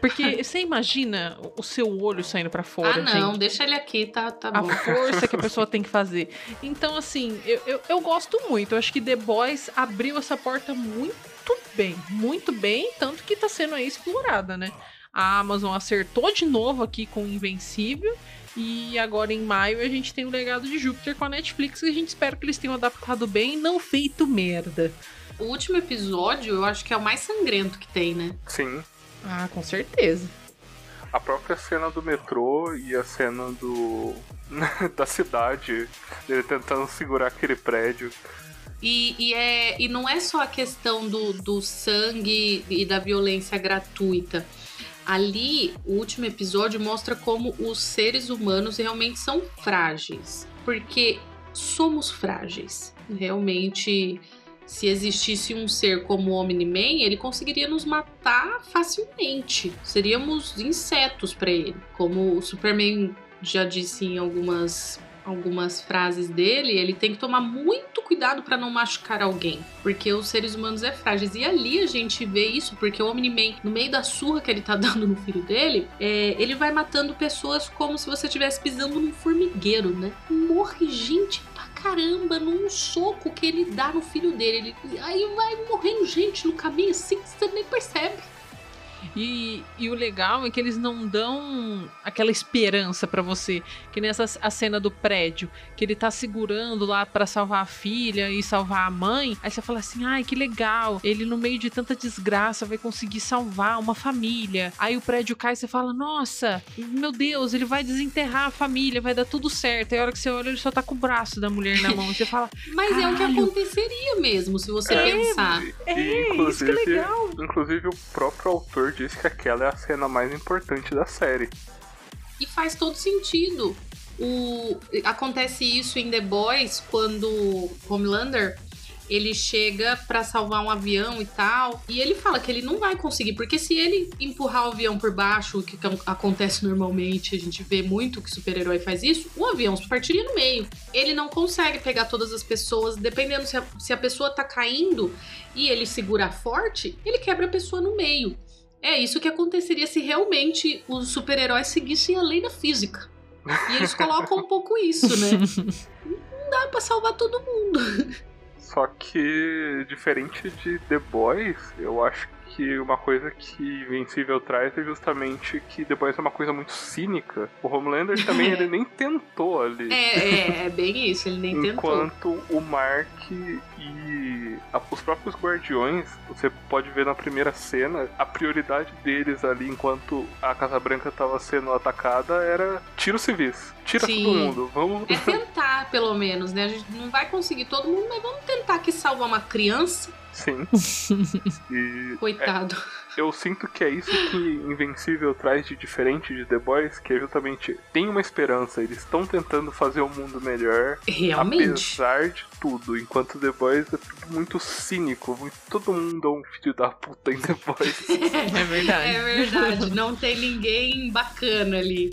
Porque você imagina o seu olho saindo para fora. Ah, não, gente. deixa ele aqui, tá, tá bom. A força que a pessoa tem que fazer. Então, assim, eu, eu, eu gosto muito. Eu acho que The Boys abriu essa porta muito bem. Muito bem, tanto que tá sendo aí explorada, né? A Amazon acertou de novo aqui com Invencível. E agora em maio a gente tem o legado de Júpiter com a Netflix e a gente espera que eles tenham adaptado bem e não feito merda. O último episódio eu acho que é o mais sangrento que tem, né? Sim. Ah, com certeza. A própria cena do metrô e a cena do. da cidade, ele tentando segurar aquele prédio. E, e, é, e não é só a questão do, do sangue e da violência gratuita ali o último episódio mostra como os seres humanos realmente são frágeis, porque somos frágeis. Realmente, se existisse um ser como o Omni-Man, ele conseguiria nos matar facilmente. Seríamos insetos para ele, como o Superman já disse em algumas algumas frases dele, ele tem que tomar muito cuidado para não machucar alguém, porque os seres humanos é frágeis. E ali a gente vê isso, porque o Omni-Man, no meio da surra que ele tá dando no filho dele, é, ele vai matando pessoas como se você estivesse pisando num formigueiro, né? Morre gente pra caramba num soco que ele dá no filho dele. Ele, aí vai morrendo gente no caminho assim que você nem percebe. E, e o legal é que eles não dão aquela esperança para você. Que nessa a cena do prédio, que ele tá segurando lá para salvar a filha e salvar a mãe. Aí você fala assim: ai, que legal. Ele, no meio de tanta desgraça, vai conseguir salvar uma família. Aí o prédio cai e você fala: nossa, meu Deus, ele vai desenterrar a família, vai dar tudo certo. Aí a hora que você olha, ele só tá com o braço da mulher na mão. Você fala: Mas é o que aconteceria mesmo, se você é, pensar. É, inclusive, isso que é legal. Inclusive, o próprio autor disse que aquela é a cena mais importante da série. E faz todo sentido. O, acontece isso em The Boys quando Homelander ele chega para salvar um avião e tal, e ele fala que ele não vai conseguir, porque se ele empurrar o avião por baixo, o que acontece normalmente, a gente vê muito que super-herói faz isso, o avião partiria no meio. Ele não consegue pegar todas as pessoas, dependendo se a, se a pessoa tá caindo e ele segurar forte, ele quebra a pessoa no meio. É isso que aconteceria se realmente os super-heróis seguissem a lei da física. E eles colocam um pouco isso, né? Não dá pra salvar todo mundo. Só que, diferente de The Boys, eu acho que uma coisa que Invencível traz é justamente que The Boys é uma coisa muito cínica. O Homelander também ele nem tentou ali. É, é, é bem isso, ele nem Enquanto tentou. Enquanto o Mark e a, os próprios Guardiões, você pode ver na primeira cena, a prioridade deles ali enquanto a Casa Branca estava sendo atacada era tira os civis. Tira Sim. todo mundo. Vamos. É tentar, pelo menos, né? A gente não vai conseguir todo mundo, mas vamos tentar que salvar uma criança Sim. E Coitado. Eu sinto que é isso que Invencível traz de diferente de The Boys, que é justamente tem uma esperança, eles estão tentando fazer o mundo melhor, Realmente. apesar de tudo, enquanto The Boys é tudo muito cínico, muito- todo mundo é um filho da puta em The Boys. É verdade. É verdade, não tem ninguém bacana ali.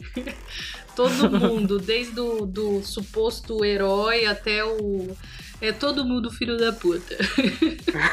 Todo mundo, desde o do suposto herói até o. É todo mundo filho da puta.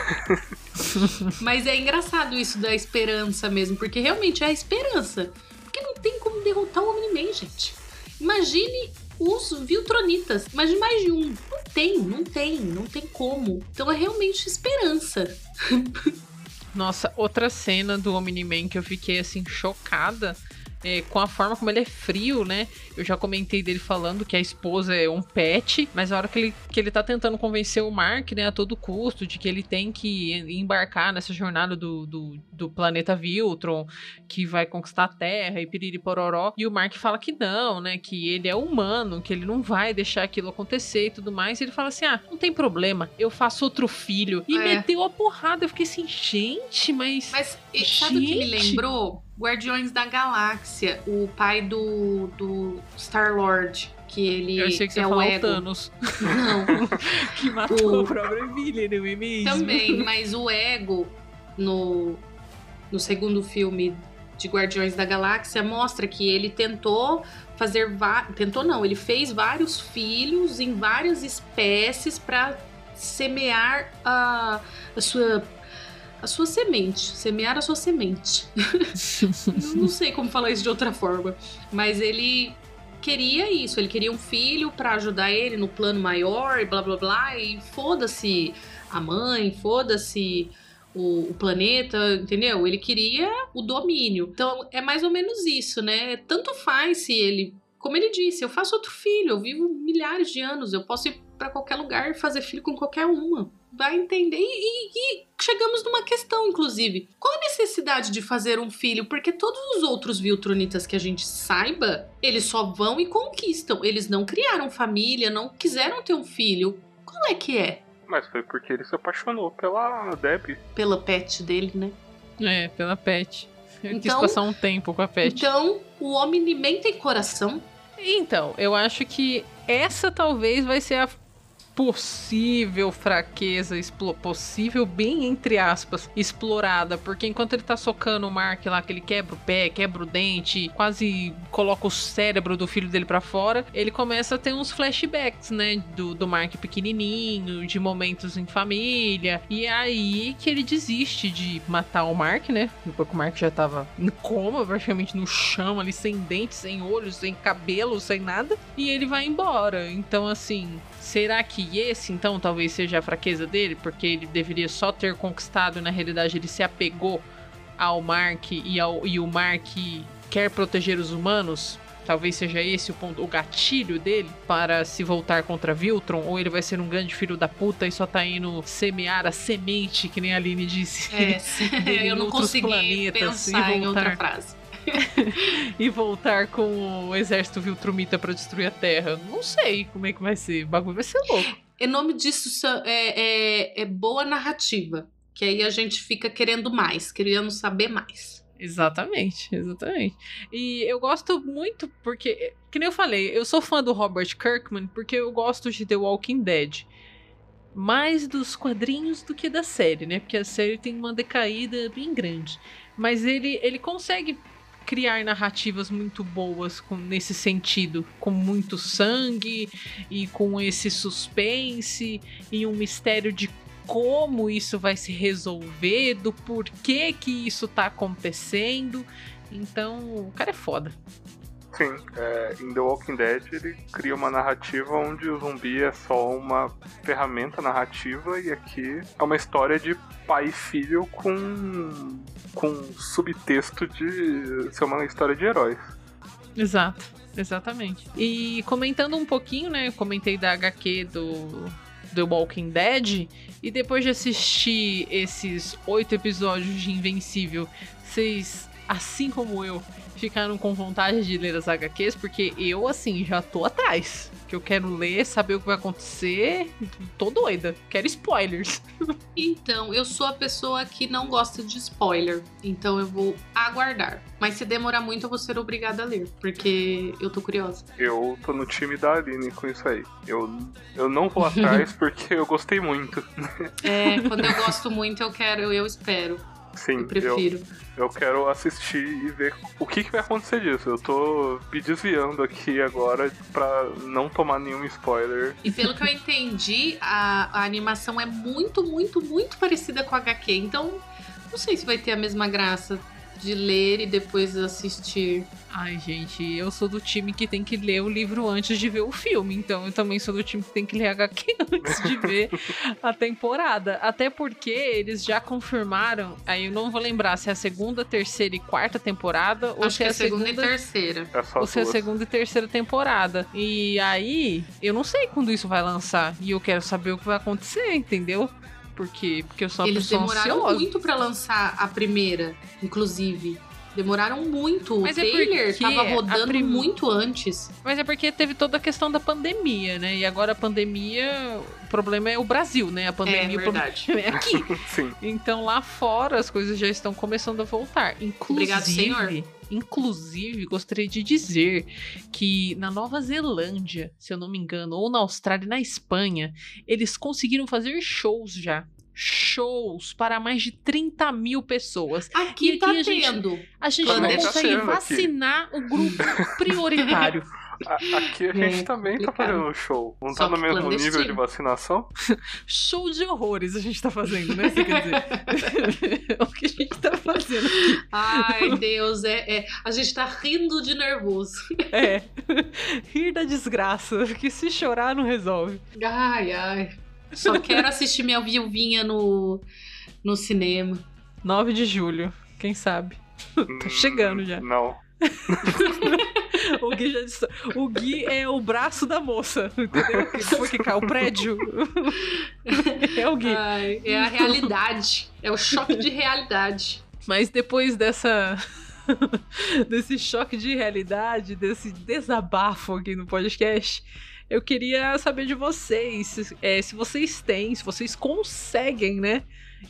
Mas é engraçado isso da esperança mesmo, porque realmente é a esperança. Porque não tem como derrotar o Omni-Man, gente. Imagine os Viltronitas. Imagine mais de um. Não tem, não tem, não tem como. Então é realmente esperança. Nossa, outra cena do Omni-Man que eu fiquei assim chocada é, com a forma como ele é frio, né? Eu já comentei dele falando que a esposa é um pet, mas a hora que ele, que ele tá tentando convencer o Mark, né, a todo custo, de que ele tem que embarcar nessa jornada do, do, do planeta Viltron, que vai conquistar a Terra e piriri pororó, e o Mark fala que não, né, que ele é humano, que ele não vai deixar aquilo acontecer e tudo mais, e ele fala assim, ah, não tem problema, eu faço outro filho. E É. meteu a porrada, eu fiquei assim, gente, mas... Mas e sabe o que me lembrou? Guardiões da Galáxia, o pai do, do Star-Lord, que ele Eu achei que você é o ego. Thanos, Não, que matou O- o próprio Emília, não é mesmo? também, mas o ego no, no segundo filme de Guardiões da Galáxia mostra que ele tentou fazer va- tentou não, ele fez vários filhos em várias espécies para semear a, a sua a sua semente, semear a sua semente. Não sei como falar isso de outra forma, mas ele queria isso, ele queria um filho pra ajudar ele no plano maior e blá blá blá, e foda-se a mãe, foda-se o, o planeta, entendeu? Ele queria o domínio. Então é mais ou menos isso, né? Tanto faz se ele, como ele disse, eu faço outro filho, eu vivo milhares de anos, eu posso ir pra qualquer lugar e fazer filho com qualquer uma. Vai entender. E, e- e chegamos numa questão, inclusive. Qual a necessidade de fazer um filho? Porque todos os outros Viltronitas que a gente saiba, eles só vão e conquistam. Eles não criaram família, não quiseram ter um filho. Qual é que é? Mas foi porque ele se apaixonou pela Debbie. Pela pet dele, né? É, pela Pet. Eu quis Então- passar um tempo com a Pet. Então, o Omni-Man tem coração. Então, eu acho que essa talvez vai ser a possível fraqueza, possível bem entre aspas, explorada, porque enquanto ele tá socando o Mark lá, que ele quebra o pé, quebra o dente, quase coloca o cérebro do filho dele pra fora, ele começa a ter uns flashbacks, né, do, do Mark pequenininho, de momentos em família, e é aí que ele desiste de matar o Mark, né, depois que o Mark já tava em coma, praticamente no chão ali, sem dentes, sem olhos, sem cabelo, sem nada, e ele vai embora. Então, assim, será que esse, então, talvez seja a fraqueza dele? Porque ele deveria só ter conquistado, e na realidade ele se apegou ao Mark e, ao, e o Mark quer proteger os humanos? Talvez seja esse o ponto, o gatilho dele para se voltar contra Viltron, ou ele vai ser um grande filho da puta e só tá indo semear a semente, que nem a Aline disse. É, eu não consegui planetas pensar em outra frase. e voltar com o exército Viltrumita pra destruir a Terra. Não sei como é que vai ser. O bagulho vai ser louco. Em nome disso é, é, é boa narrativa. Que aí a gente fica querendo mais, querendo saber mais. Exatamente, exatamente. E eu gosto muito porque, que nem eu falei, eu sou fã do Robert Kirkman porque eu gosto de The Walking Dead. Mais dos quadrinhos do que da série, né? Porque a série tem uma decaída bem grande. Mas ele, ele consegue criar narrativas muito boas com, nesse sentido, com muito sangue e com esse suspense e um mistério de como isso vai se resolver, do porquê que isso tá acontecendo. Então, o cara é foda. Sim, é, em The Walking Dead ele cria uma narrativa onde o zumbi é só uma ferramenta narrativa e aqui é uma história de pai e filho com, com subtexto de ser uma história de heróis. Exato, exatamente. E comentando um pouquinho, né? Eu comentei da HQ do The Walking Dead. E depois de assistir esses oito episódios de Invencível, vocês assim como eu, ficaram com vontade de ler as HQs, porque eu, assim, já tô atrás. Que eu quero ler, saber o que vai acontecer. Tô doida. Quero spoilers. Então, eu sou a pessoa que não gosta de spoiler. Então eu vou aguardar. Mas se demorar muito, eu vou ser obrigada a ler. Porque eu tô curiosa. Eu tô no time da Aline com isso aí. Eu, eu não vou atrás porque eu gostei muito. É, quando eu gosto muito, eu quero, eu espero. Sim, Eu prefiro. Eu, eu quero assistir e ver o que, que vai acontecer disso. Eu tô me desviando aqui agora pra não tomar nenhum spoiler. E pelo que eu entendi, a, a animação é muito, muito, muito parecida com a HQ. Então, não sei se vai ter a mesma graça de ler e depois assistir. Ai, gente, eu sou do time que tem que ler o livro antes de ver o filme. Então eu também sou do time que tem que ler HQ antes de ver a temporada. Até porque eles já confirmaram. Aí eu não vou lembrar se é a segunda, terceira e quarta temporada ou Acho se que é é a segunda, e terceira. É ou se é a segunda e terceira temporada. E aí, eu não sei quando isso vai lançar. E eu quero saber o que vai acontecer, entendeu? Porque, porque eu sou uma Eles pessoa demoraram ansiosa. muito pra lançar a primeira, inclusive. Demoraram muito. Mas o é trailer porque tava rodando prim- muito antes. Mas é porque teve toda a questão da pandemia, né? E agora a pandemia, o problema é o Brasil, né? A pandemia, é o problema verdade. é aqui. Sim. Então lá fora as coisas já estão começando a voltar. Obrigado, Inclusive, senhor. Inclusive gostaria de dizer que na Nova Zelândia, se eu não me engano, ou na Austrália e na Espanha, eles conseguiram fazer shows já. Shows para mais de 30 mil pessoas. Aqui E tá aqui a gente- tendo. A gente não tá consegue tendo aqui. vacinar o grupo prioritário. A- aqui a gente É, também tá fazendo show. Não Só tá no mesmo nível de vacinação? Show de horrores a gente tá fazendo, né? Você quer dizer? É o que a gente tá fazendo aqui. Ai, Deus, é, é. A gente tá rindo de nervoso. É. Rir da desgraça, que se chorar não resolve. Ai, ai. Só quero assistir minha viuvinha no, no cinema. 9 de julho, quem sabe? Tá chegando já. Não. O Gui já disse. O Gui é o braço da moça, entendeu? Que foi que caiu o prédio. É o Gui. Ai, é a realidade. É o choque de realidade. Mas depois dessa. desse choque de realidade, desse desabafo aqui no podcast, eu queria saber de vocês. é, se vocês têm, se vocês conseguem, né?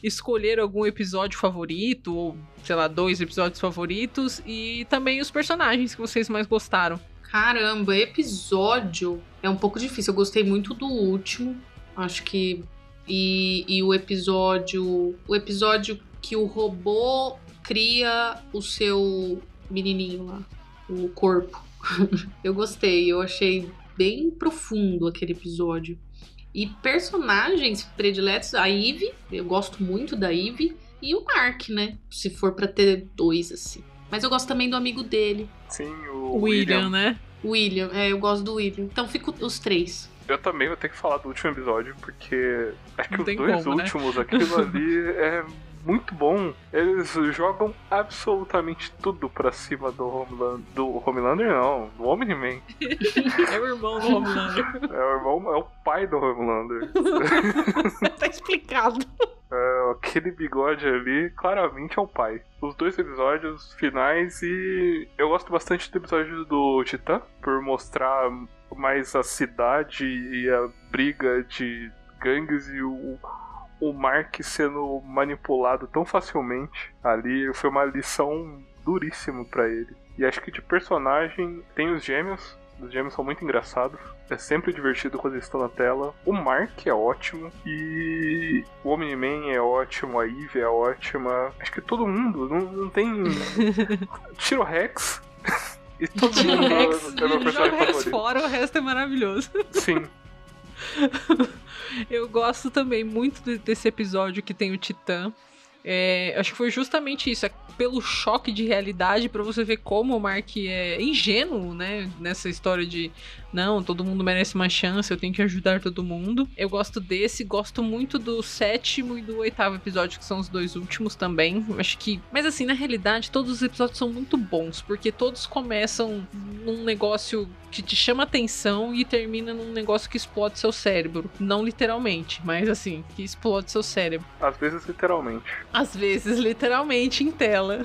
Escolher algum episódio favorito, ou, sei lá, dois episódios favoritos, e também os personagens que vocês mais gostaram. Caramba, episódio é um pouco difícil. Eu gostei muito do último. Acho que. E, e o episódio. O episódio que o robô cria o seu menininho lá. O corpo. eu gostei. Eu achei bem profundo aquele episódio. E personagens prediletos, a Eve. Eu gosto muito da Eve. E o Mark, né? Se for pra ter dois, assim. Mas eu gosto também do amigo dele. Sim, o William, William. né? William, é, eu gosto do William. Então fico os três. Eu também vou ter que falar do último episódio, porque acho que Não os dois como, né? últimos, aquilo ali é muito bom. Eles jogam absolutamente tudo pra cima do Homelander. Do Homelander, não, do Omni-Man. É o irmão do Homelander. É o irmão, é o pai do Homelander. tá explicado. É, aquele bigode ali claramente é o pai. Os dois episódios finais e eu gosto bastante do episódio do Titã por mostrar mais a cidade e a briga de gangues e o, o Mark sendo manipulado tão facilmente ali foi uma lição duríssima pra ele. E acho que de personagem tem os gêmeos. Os gêmeos são muito engraçados. É sempre divertido quando eles estão na tela. O Mark é ótimo. E o Omni-Man é ótimo. A Eve é ótima. Acho que todo mundo. Não, não tem. Tira o Rex. E todo Tira o mundo Rex, é meu personagem Rex favorito. fora, o resto é maravilhoso. Sim. Eu gosto também muito de- desse episódio que tem o Titã. É, acho que foi justamente isso, é pelo choque de realidade pra você ver como o Mark é ingênuo, né, nessa história de não, todo mundo merece uma chance, eu tenho que ajudar todo mundo. Eu gosto desse, gosto muito do sétimo e do oitavo episódio, que são os dois últimos também. Acho que, mas assim, na realidade, todos os episódios são muito bons, porque todos começam num negócio que te chama atenção e termina num negócio que explode seu cérebro. Não literalmente, mas assim, que explode seu cérebro. Às vezes, literalmente. Às vezes, literalmente, em tela.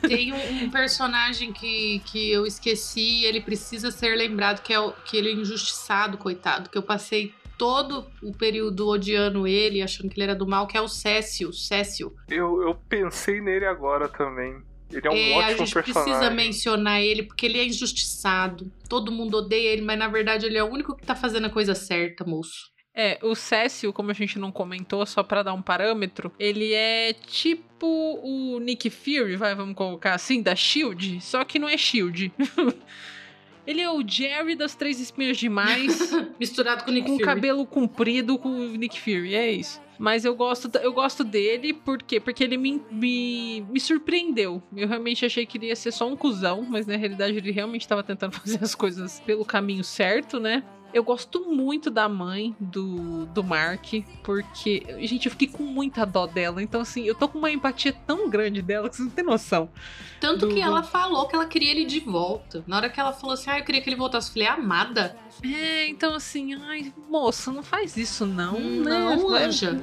Tem um, um personagem que, que eu esqueci, ele precisa ser lembrado, que é o, que ele é injustiçado, coitado. Que eu passei todo o período odiando ele, achando que ele era do mal, que é o Cécio. Cécio. Eu, eu pensei nele agora também. Ele é um É, a ótimo gente personagem. precisa mencionar ele porque ele é injustiçado. Todo mundo odeia ele, mas na verdade ele é o único que tá fazendo a coisa certa, moço. É, o Cécio, como a gente não comentou, só pra dar um parâmetro, ele é tipo o Nick Fury, vai, vamos colocar assim, da Shield, só que não é Shield. ele é o Jerry das Três Espinhas Demais, Misturado com o Nick com Fury. cabelo comprido com o Nick Fury, é isso. Mas eu gosto, eu gosto dele, por quê? Porque ele me, me, me surpreendeu. Eu realmente achei que ele ia ser só um cuzão, mas na realidade ele realmente estava tentando fazer as coisas pelo caminho certo, né? Eu gosto muito da mãe do, do Mark, porque, gente, eu fiquei com muita dó dela. Então, assim, eu tô com uma empatia tão grande dela que você não tem noção. Tanto do- que ela falou que ela queria ele de volta. Na hora que ela falou assim, ah, eu queria que ele voltasse, eu falei, amada, É, então, assim, ai, moça, não faz isso não, Hum, né? não, anja.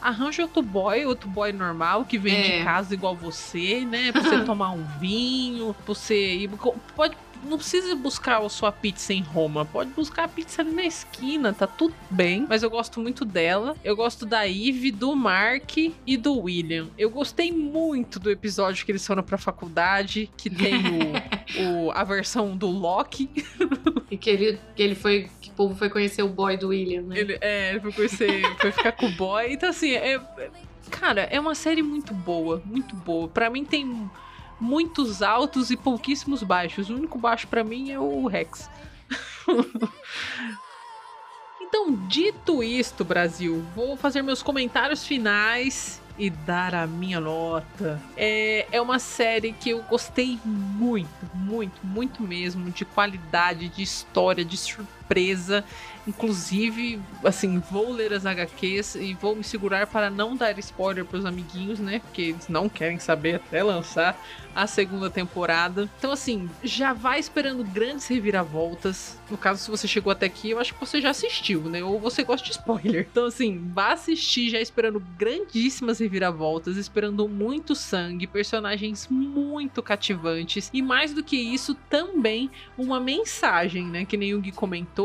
Arranja outro boy, outro boy normal que vem É. de casa igual você, né? Pra você tomar um vinho, pra você ir. Pode, não precisa buscar a sua pizza em Roma, pode buscar a pizza ali na esquina, tá tudo bem. Mas eu gosto muito dela. Eu gosto da Eve, do Mark e do William. Eu gostei muito do episódio que eles foram pra faculdade, que tem o, o- a versão do Loki. E que ele, que ele foi. Que o povo foi conhecer o boy do William, né? Ele, é, ele foi conhecer, foi ficar com o boy. Então, assim, é, é- cara, é uma série muito boa, muito boa. Pra mim tem muitos altos e pouquíssimos baixos. O único baixo pra mim é o Rex. então, dito isto, Brasil, vou fazer meus comentários finais e dar a minha nota. É, é uma série que eu gostei muito, muito, muito mesmo, de qualidade, de história, de surpresa. Inclusive, assim, vou ler as HQs e vou me segurar para não dar spoiler pros amiguinhos, né? Porque eles não querem saber até lançar a segunda temporada. Então, assim, já vai esperando grandes reviravoltas. No caso, se você chegou até aqui, eu acho que você já assistiu, né? Ou você gosta de spoiler. Então, assim, vá assistir já esperando grandíssimas reviravoltas, esperando muito sangue, personagens muito cativantes. E mais do que isso, também uma mensagem, né? Que nem o Gui comentou,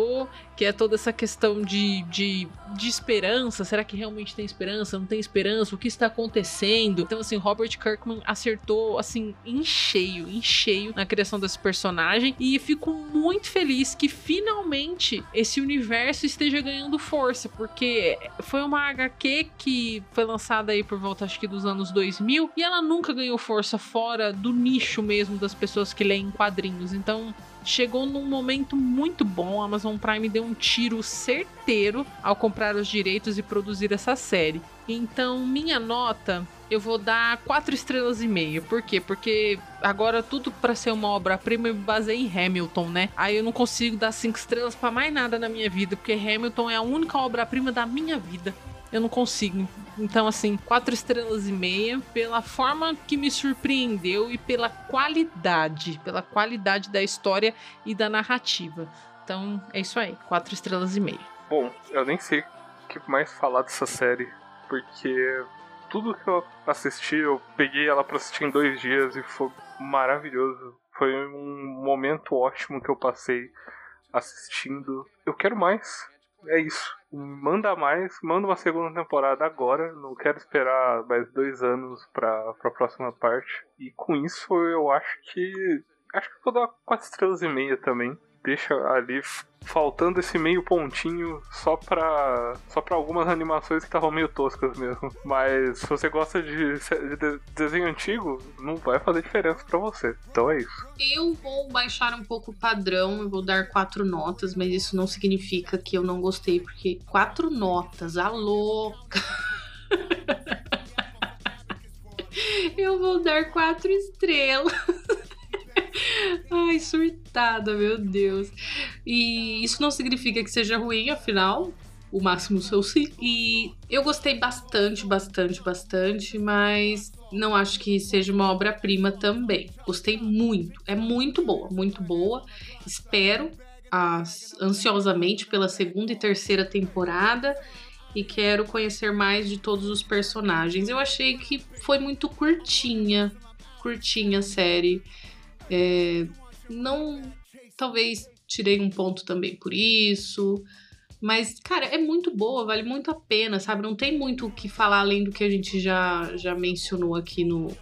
que é toda essa questão de, de, de esperança. Será que realmente tem esperança? Não tem esperança? O que está acontecendo? Então, assim, Robert Kirkman acertou, assim, em cheio, em cheio na criação desse personagem. E fico muito feliz que finalmente esse universo esteja ganhando força, porque foi uma HQ que foi lançada aí por volta, acho que dos anos 2000, e ela nunca ganhou força fora do nicho mesmo das pessoas que leem quadrinhos. Então, chegou num momento muito bom. A Amazon Prime deu um tiro certeiro ao comprar os direitos e produzir essa série. Então, minha nota, eu vou dar quatro estrelas e meia. Por quê? Porque agora tudo para ser uma obra-prima eu me baseei em Hamilton, né? Aí eu não consigo dar cinco estrelas para mais nada na minha vida, porque Hamilton é a única obra-prima da minha vida. Eu não consigo. Então, assim, quatro estrelas e meia pela forma que me surpreendeu e pela qualidade, pela qualidade da história e da narrativa. Então, é isso aí, quatro estrelas e meia. Bom, eu nem sei o que mais falar dessa série, porque tudo que eu assisti, eu peguei ela pra assistir em dois dias e foi maravilhoso. Foi um momento ótimo que eu passei assistindo. Eu quero mais. É isso. Manda mais, manda uma segunda temporada agora. Não quero esperar mais dois anos pra, pra próxima parte. E com isso eu acho que. Acho que vou dar quatro estrelas e meia também. Deixa ali faltando esse meio pontinho só pra. só pra algumas animações que estavam meio toscas mesmo. Mas se você gosta de de- desenho antigo, não vai fazer diferença pra você. Então é isso. Eu vou baixar um pouco o padrão, eu vou dar quatro notas, mas isso não significa que eu não gostei, porque quatro notas, a louca. eu vou dar quatro estrelas. Ai, surtada, meu Deus. E isso não significa que seja ruim, afinal, o máximo seu sim. E eu gostei bastante, bastante, bastante, mas não acho que seja uma obra-prima também. Gostei muito. É muito boa, muito boa. Espero as, ansiosamente pela segunda e terceira temporada e quero conhecer mais de todos os personagens. Eu achei que foi muito curtinha, curtinha a série. É, não, talvez tirei um ponto também por isso. Mas, cara, é muito boa, vale muito a pena, sabe? Não tem muito o que falar além do que a gente já, já mencionou aqui no,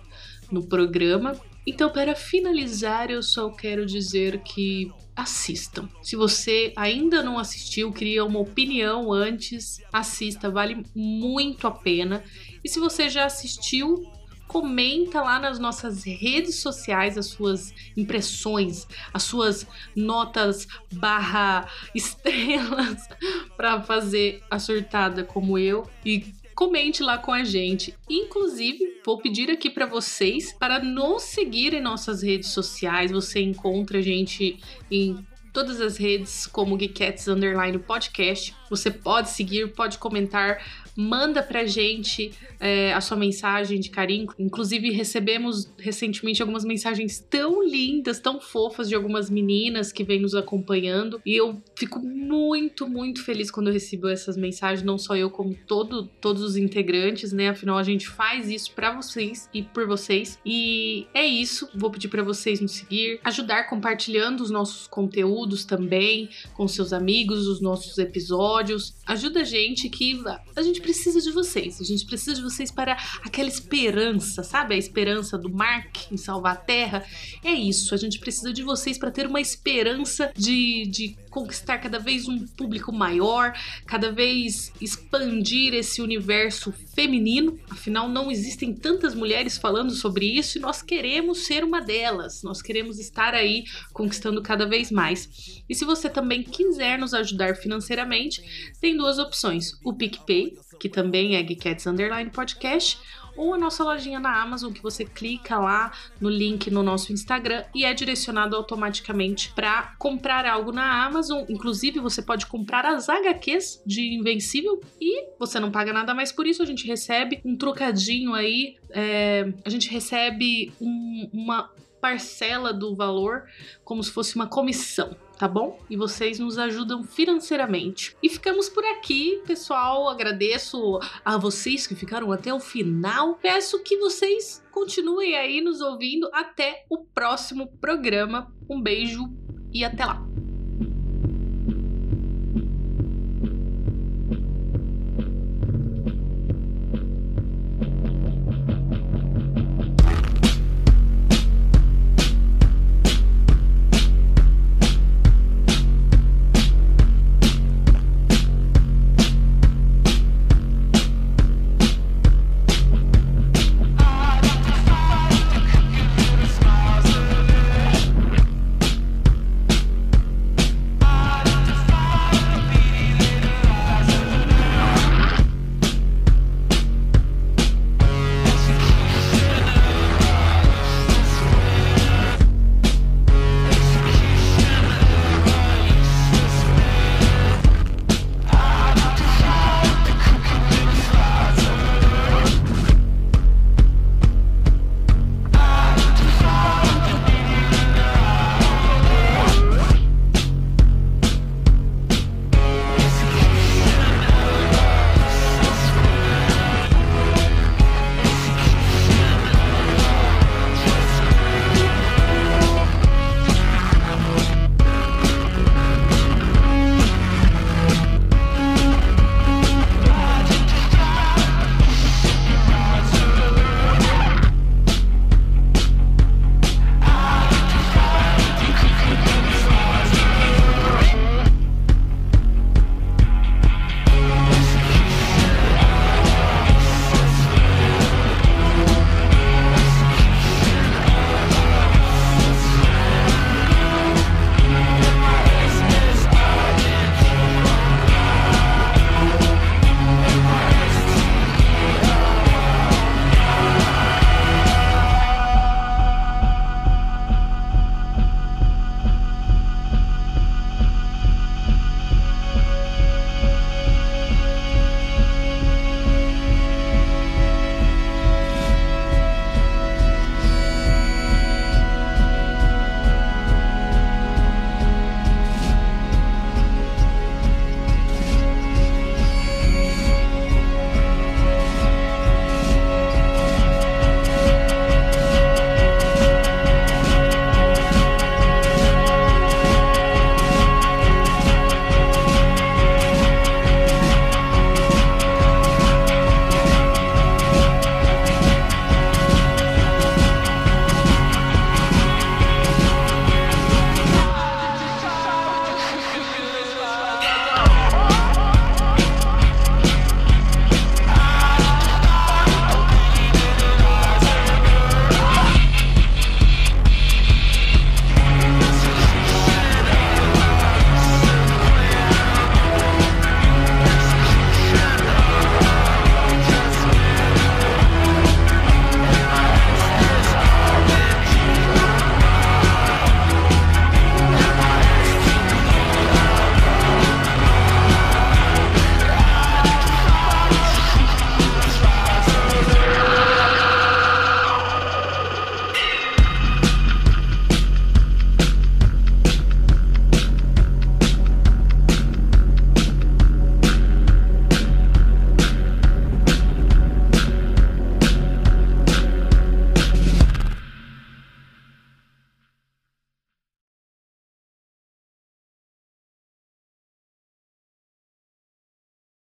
no programa. Então, para finalizar, eu só quero dizer que assistam. Se você ainda não assistiu, queria uma opinião antes, assista, vale muito a pena. E se você já assistiu, comenta lá nas nossas redes sociais as suas impressões, as suas notas barra estrelas para fazer a surtada como eu e comente lá com a gente. Inclusive, vou pedir aqui para vocês para nos seguir em nossas redes sociais. Você encontra a gente em todas as redes como Geekettes Underline Podcast. Você pode seguir, pode comentar, manda pra gente é, a sua mensagem de carinho. Inclusive, recebemos recentemente algumas mensagens tão lindas, tão fofas de algumas meninas que vêm nos acompanhando. E eu fico muito, muito feliz quando eu recebo essas mensagens, não só eu, como todo, todos os integrantes, né? Afinal, a gente faz isso para vocês e por vocês. E é isso. Vou pedir para vocês nos seguir, ajudar compartilhando os nossos conteúdos também com seus amigos, os nossos episódios. Ajuda a gente que a gente precisa de vocês. A gente precisa de vocês para aquela esperança, sabe? A esperança do Mark em salvar a Terra. É isso. A gente precisa de vocês para ter uma esperança de, de conquistar cada vez um público maior, cada vez expandir esse universo feminino. Afinal, não existem tantas mulheres falando sobre isso e nós queremos ser uma delas. Nós queremos estar aí conquistando cada vez mais. E se você também quiser nos ajudar financeiramente, tem duas opções: o PicPay, que também é Geekettes Underline Podcast, ou a nossa lojinha na Amazon, que você clica lá no link no nosso Instagram e é direcionado automaticamente para comprar algo na Amazon. Inclusive, você pode comprar as HQs de Invencível e você não paga nada mais por isso. A gente recebe um trocadinho aí, é, a gente recebe um, uma parcela do valor como se fosse uma comissão tá bom? E vocês nos ajudam financeiramente. E ficamos por aqui, pessoal. Agradeço a vocês que ficaram até o final. Peço que vocês continuem aí nos ouvindo até o próximo programa. Um beijo e até lá.